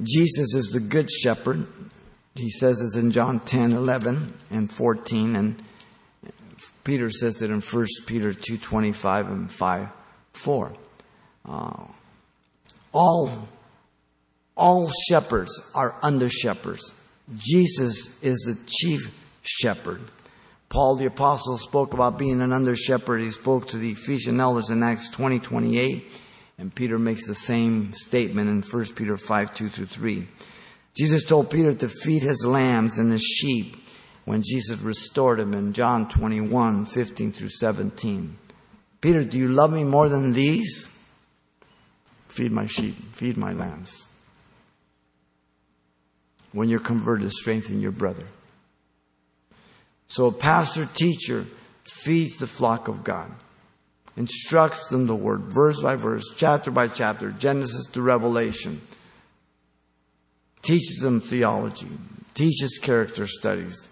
Jesus is the good shepherd. He says it in John 10, 11 and 14 and Peter says it in 1 Peter 2, 25 and 5, 4. Uh, all, all shepherds are under shepherds. Jesus is the chief shepherd. Paul the apostle spoke about being an under shepherd. He spoke to the Ephesian elders in Acts 20, 28. And Peter makes the same statement in 1 Peter 5, 2 through 3. Jesus told Peter to feed his lambs and his sheep when Jesus restored him in John 21, 15 through 17. Peter, do you love me more than these? Feed my sheep, feed my lambs. When you're converted, strengthen your brother. So a pastor teacher feeds the flock of God instructs them the word, verse by verse, chapter by chapter, Genesis to Revelation, teaches them theology, teaches character studies,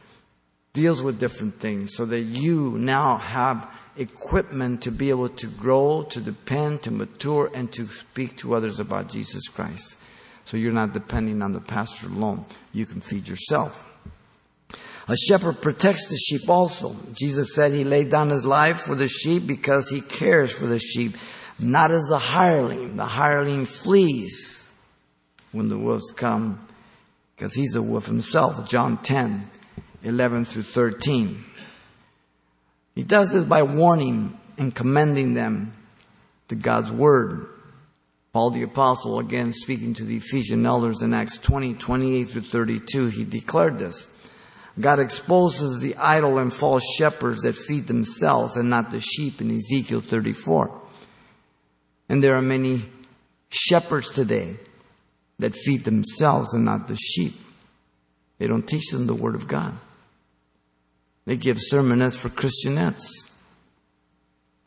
deals with different things so that you now have equipment to be able to grow, to depend, to mature, and to speak to others about Jesus Christ. So you're not depending on the pastor alone. You can feed yourself. A shepherd protects the sheep also. Jesus said he laid down his life for the sheep because he cares for the sheep, not as the hireling. The hireling flees when the wolves come because he's a wolf himself. John 10, 11 through 13. He does this by warning and commending them to God's word. Paul the apostle, again speaking to the Ephesian elders in Acts 20, 28 through 32, he declared this. God exposes the idle and false shepherds that feed themselves and not the sheep in Ezekiel 34. And there are many shepherds today that feed themselves and not the sheep. They don't teach them the Word of God. They give sermonettes for Christianettes.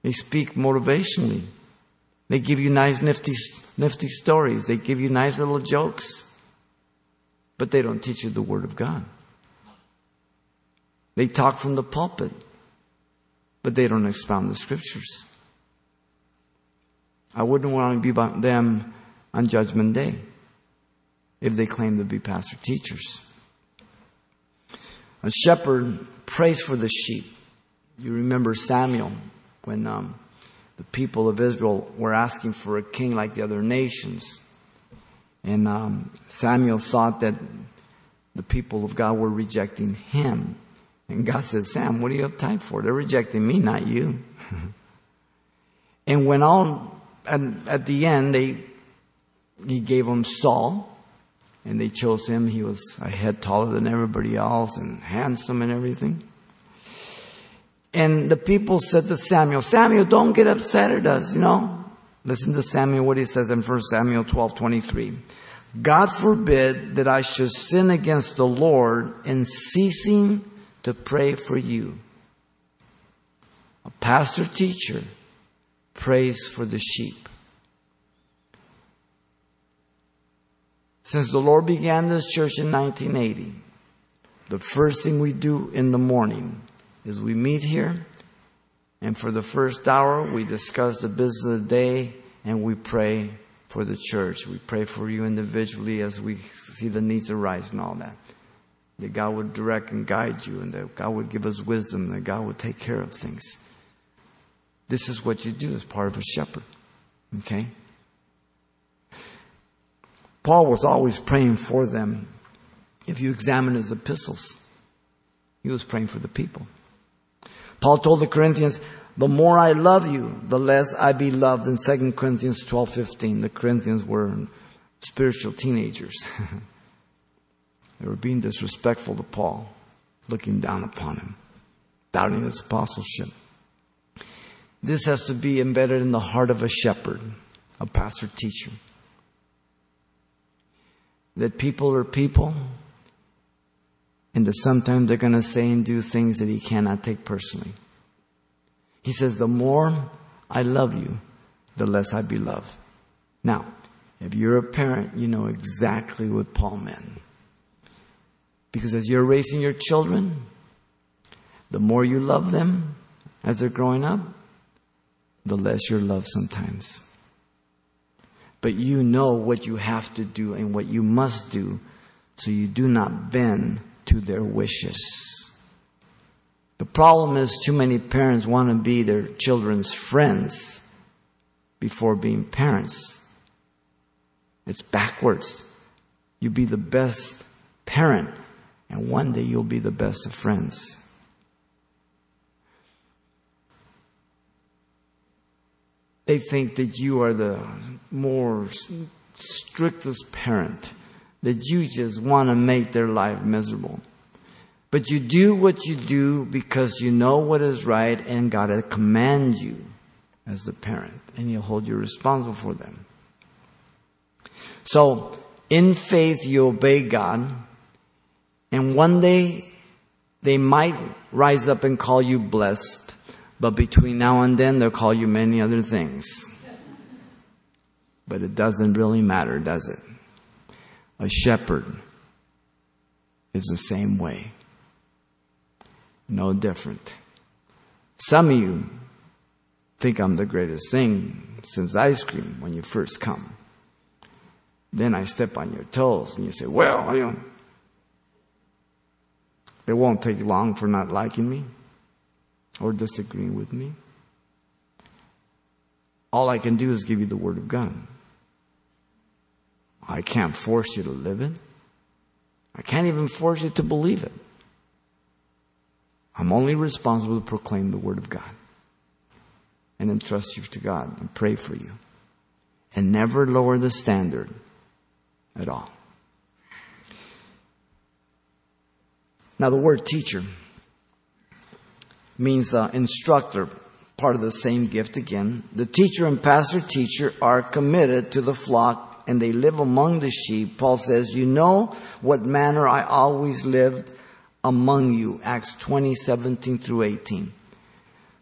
They speak motivationally. They give you nice, nifty, nifty stories. They give you nice little jokes. But they don't teach you the Word of God. They talk from the pulpit, but they don't expound the scriptures. I wouldn't want to be about them on Judgment Day if they claim to be pastor teachers. A shepherd prays for the sheep. You remember Samuel when um, the people of Israel were asking for a king like the other nations. And um, Samuel thought that the people of God were rejecting him. And God said, Sam, what are you uptight for? They're rejecting me, not you. and when all, at, at the end, they, he gave them Saul, and they chose him. He was a head taller than everybody else and handsome and everything. And the people said to Samuel, Samuel, don't get upset at us, you know. Listen to Samuel, what he says in 1 Samuel 12, 23. God forbid that I should sin against the Lord in ceasing to pray for you. A pastor teacher prays for the sheep. Since the Lord began this church in 1980, the first thing we do in the morning is we meet here, and for the first hour, we discuss the business of the day and we pray for the church. We pray for you individually as we see the needs arise and all that that God would direct and guide you, and that God would give us wisdom, that God would take care of things. This is what you do as part of a shepherd. Okay? Paul was always praying for them. If you examine his epistles, he was praying for the people. Paul told the Corinthians, the more I love you, the less I be loved in 2 Corinthians 12, 15. The Corinthians were spiritual teenagers. they were being disrespectful to Paul, looking down upon him, doubting his apostleship. This has to be embedded in the heart of a shepherd, a pastor teacher. That people are people, and that sometimes they're going to say and do things that he cannot take personally. He says, The more I love you, the less I be loved. Now, if you're a parent, you know exactly what Paul meant. Because as you're raising your children, the more you love them as they're growing up, the less you're loved sometimes. But you know what you have to do and what you must do so you do not bend to their wishes. The problem is too many parents want to be their children's friends before being parents. It's backwards. You be the best parent, and one day you'll be the best of friends. They think that you are the more strictest parent, that you just want to make their life miserable. But you do what you do because you know what is right and God has commanded you as the parent, and He'll hold you responsible for them. So, in faith, you obey God, and one day they might rise up and call you blessed, but between now and then they'll call you many other things. But it doesn't really matter, does it? A shepherd is the same way. No different. Some of you think I'm the greatest thing since ice cream when you first come. Then I step on your toes and you say, well, you know, it won't take long for not liking me or disagreeing with me. All I can do is give you the Word of God. I can't force you to live it. I can't even force you to believe it. I'm only responsible to proclaim the Word of God and entrust you to God and pray for you. And never lower the standard at all. Now, the word teacher means uh, instructor, part of the same gift again. The teacher and pastor teacher are committed to the flock and they live among the sheep. Paul says, You know what manner I always lived among you. Acts 20, 17 through 18.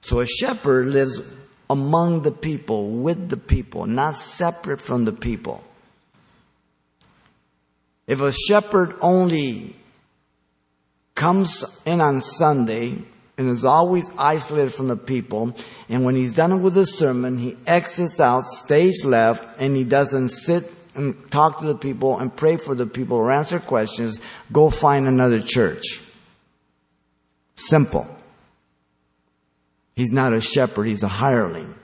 So a shepherd lives among the people, with the people, not separate from the people. If a shepherd only comes in on Sunday and is always isolated from the people, and when he's done with the sermon, he exits out stage left and he doesn't sit and talk to the people and pray for the people or answer questions, go find another church. Simple. He's not a shepherd, he's a hireling.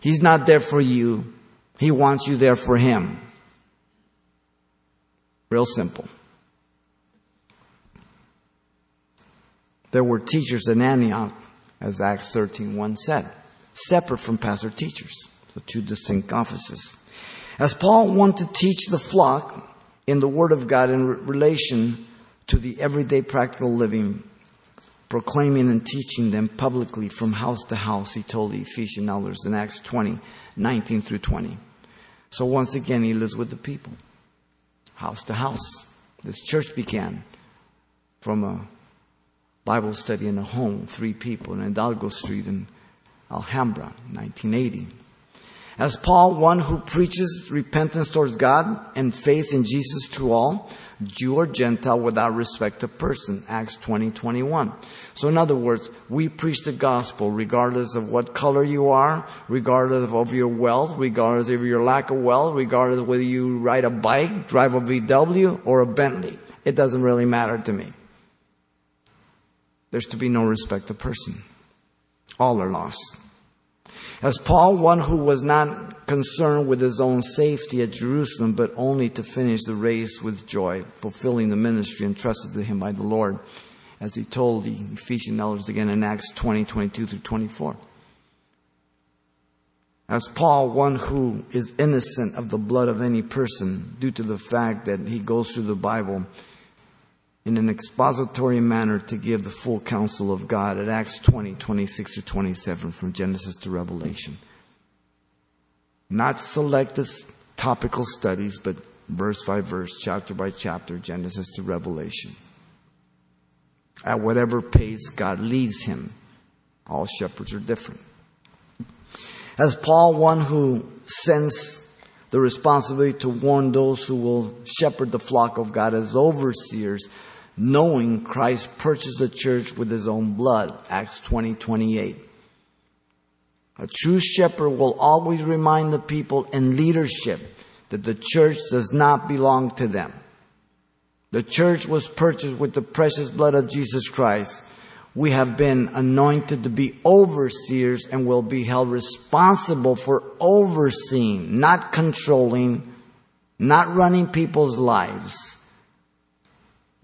He's not there for you, he wants you there for him. Real simple. There were teachers in Antioch, as Acts 13 1 said, separate from pastor teachers. So two distinct offices. As Paul wanted to teach the flock in the Word of God in relation to the everyday practical living, proclaiming and teaching them publicly from house to house, he told the Ephesian elders in Acts 20, 19 through 20. So once again, he lives with the people, house to house. This church began from a Bible study in a home, three people in Hidalgo Street in Alhambra, 1980. As Paul, one who preaches repentance towards God and faith in Jesus to all, Jew or Gentile without respect of person, Acts 20, 21. So in other words, we preach the gospel regardless of what color you are, regardless of your wealth, regardless of your lack of wealth, regardless of whether you ride a bike, drive a VW, or a Bentley. It doesn't really matter to me. There's to be no respect of person. All are lost. As Paul, one who was not concerned with his own safety at Jerusalem, but only to finish the race with joy, fulfilling the ministry entrusted to him by the Lord. as he told the Ephesian elders again in Acts 20, 22 through 24. As Paul, one who is innocent of the blood of any person due to the fact that he goes through the Bible in an expository manner to give the full counsel of God at Acts 20, 26 to 27 from Genesis to Revelation. Not selected topical studies, but verse by verse, chapter by chapter, Genesis to Revelation. At whatever pace God leads him. All shepherds are different. As Paul, one who sends the responsibility to warn those who will shepherd the flock of God as overseers, knowing Christ purchased the church with his own blood. Acts 20, 28. A true shepherd will always remind the people in leadership that the church does not belong to them. The church was purchased with the precious blood of Jesus Christ we have been anointed to be overseers and will be held responsible for overseeing, not controlling, not running people's lives,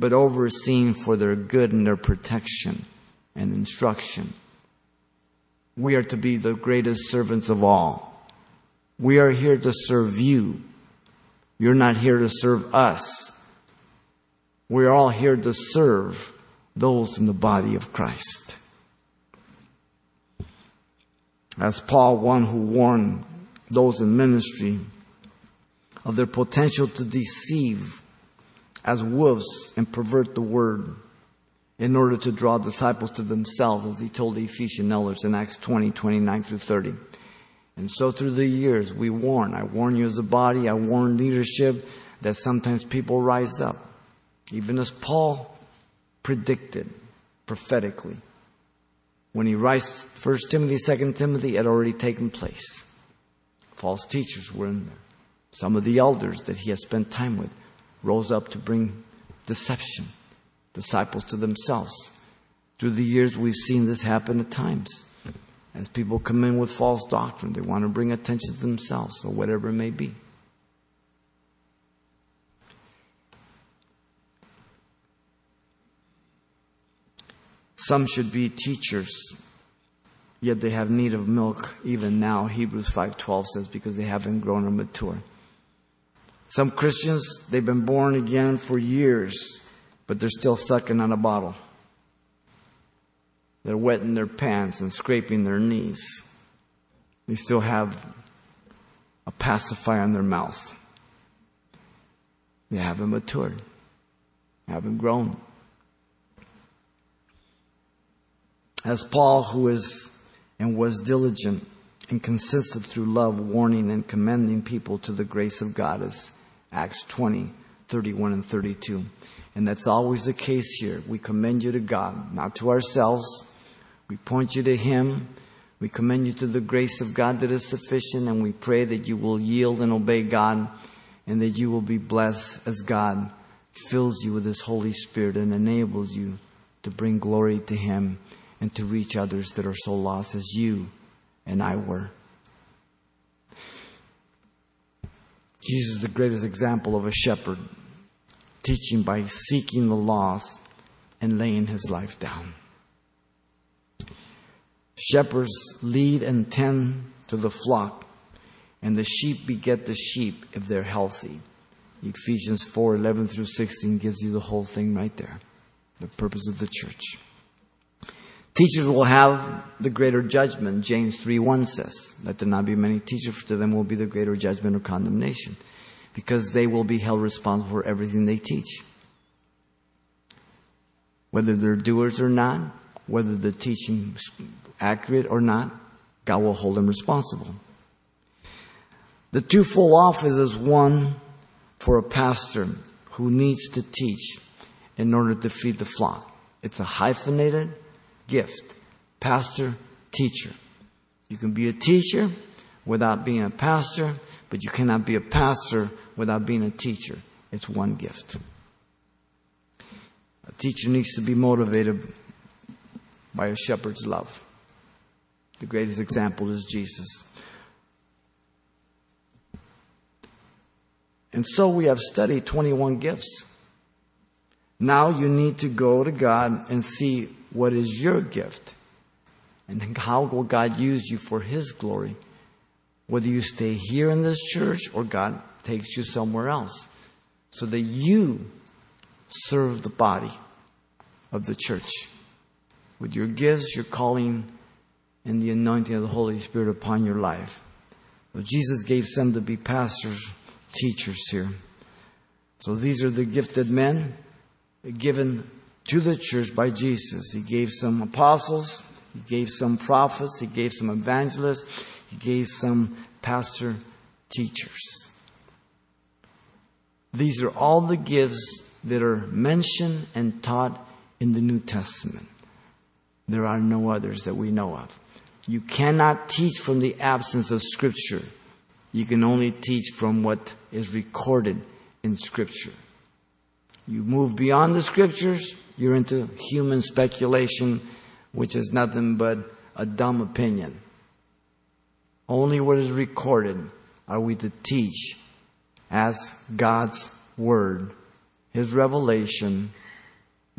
but overseeing for their good and their protection and instruction. We are to be the greatest servants of all. We are here to serve you. You're not here to serve us. We're all here to serve those in the body of Christ. As Paul, one who warned those in ministry of their potential to deceive as wolves and pervert the word in order to draw disciples to themselves, as he told the Ephesian elders in Acts 20, 29 through 30. And so through the years, we warn. I warn you as a body, I warn leadership that sometimes people rise up. Even as Paul predicted prophetically. When he writes 1 Timothy, 2 Timothy, it had already taken place. False teachers were in there. Some of the elders that he had spent time with rose up to bring deception, disciples to themselves. Through the years, we've seen this happen at times. As people come in with false doctrine, they want to bring attention to themselves or whatever it may be. Some should be teachers, yet they have need of milk even now, Hebrews 5:12 says because they haven't grown or mature. Some Christians, they've been born again for years, but they're still sucking on a bottle. They're wetting their pants and scraping their knees. They still have a pacifier in their mouth. They haven't matured, they haven't grown. As Paul, who is and was diligent and consistent through love, warning and commending people to the grace of God, as Acts 20, 31 and 32. And that's always the case here. We commend you to God, not to ourselves. We point you to Him. We commend you to the grace of God that is sufficient, and we pray that you will yield and obey God, and that you will be blessed as God fills you with His Holy Spirit and enables you to bring glory to Him and to reach others that are so lost as you and I were. Jesus is the greatest example of a shepherd, teaching by seeking the lost and laying his life down. Shepherds lead and tend to the flock, and the sheep beget the sheep if they're healthy. Ephesians 4 11 through 16 gives you the whole thing right there, the purpose of the church. Teachers will have the greater judgment. James 3 1 says, Let there not be many teachers, for to them will be the greater judgment or condemnation, because they will be held responsible for everything they teach. Whether they're doers or not, whether the teaching is accurate or not, God will hold them responsible. The twofold office is one for a pastor who needs to teach in order to feed the flock. It's a hyphenated gift pastor, teacher. You can be a teacher without being a pastor, but you cannot be a pastor without being a teacher. It's one gift. A teacher needs to be motivated by a shepherd's love. The greatest example is Jesus. And so we have studied 21 gifts. Now you need to go to God and see what is your gift and how will God use you for His glory. Whether you stay here in this church or God takes you somewhere else so that you serve the body of the church with your gifts, your calling, and the anointing of the Holy Spirit upon your life. So Jesus gave some to be pastors, teachers here. So these are the gifted men given to the church by Jesus. He gave some apostles, he gave some prophets, he gave some evangelists, he gave some pastor teachers. These are all the gifts that are mentioned and taught in the New Testament. There are no others that we know of. You cannot teach from the absence of Scripture. You can only teach from what is recorded in Scripture. You move beyond the Scriptures, you're into human speculation, which is nothing but a dumb opinion. Only what is recorded are we to teach as God's Word, His revelation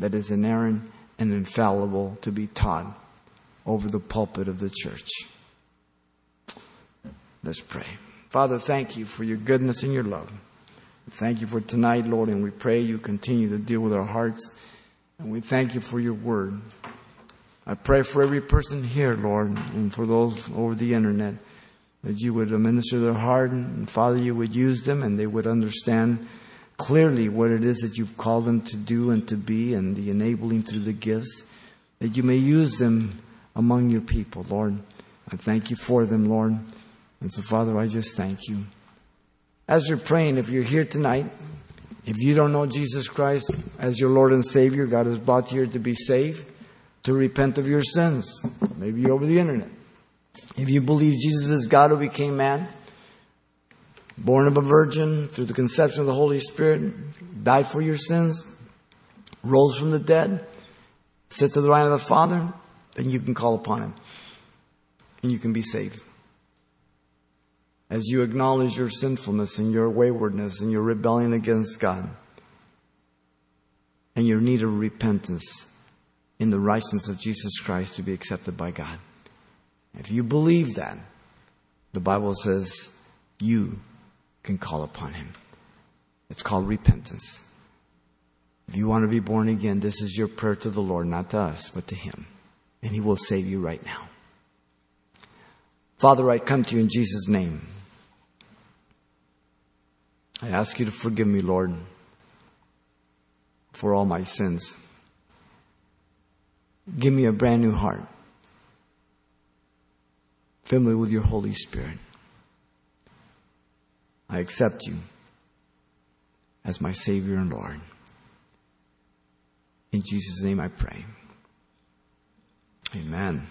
that is inerrant and infallible to be taught over the pulpit of the church. Let's pray. Father, thank you for your goodness and your love. Thank you for tonight, Lord, and we pray you continue to deal with our hearts. And we thank you for your word. I pray for every person here, Lord, and for those over the internet, that you would minister their heart, and Father, you would use them, and they would understand clearly what it is that you've called them to do and to be, and the enabling through the gifts, that you may use them among your people, Lord. I thank you for them, Lord. And so, Father, I just thank you. As you're praying, if you're here tonight, if you don't know Jesus Christ as your Lord and Savior, God has brought you here to be saved, to repent of your sins. Maybe over the internet. If you believe Jesus is God who became man, born of a virgin through the conception of the Holy Spirit, died for your sins, rose from the dead, sits at the right hand of the Father, then you can call upon Him and you can be saved. As you acknowledge your sinfulness and your waywardness and your rebellion against God and your need of repentance in the righteousness of Jesus Christ to be accepted by God. If you believe that, the Bible says you can call upon Him. It's called repentance. If you want to be born again, this is your prayer to the Lord, not to us, but to Him and He will save you right now. Father, I come to you in Jesus' name. I ask you to forgive me, Lord, for all my sins. Give me a brand new heart. Fill me with your Holy Spirit. I accept you as my Savior and Lord. In Jesus' name I pray. Amen.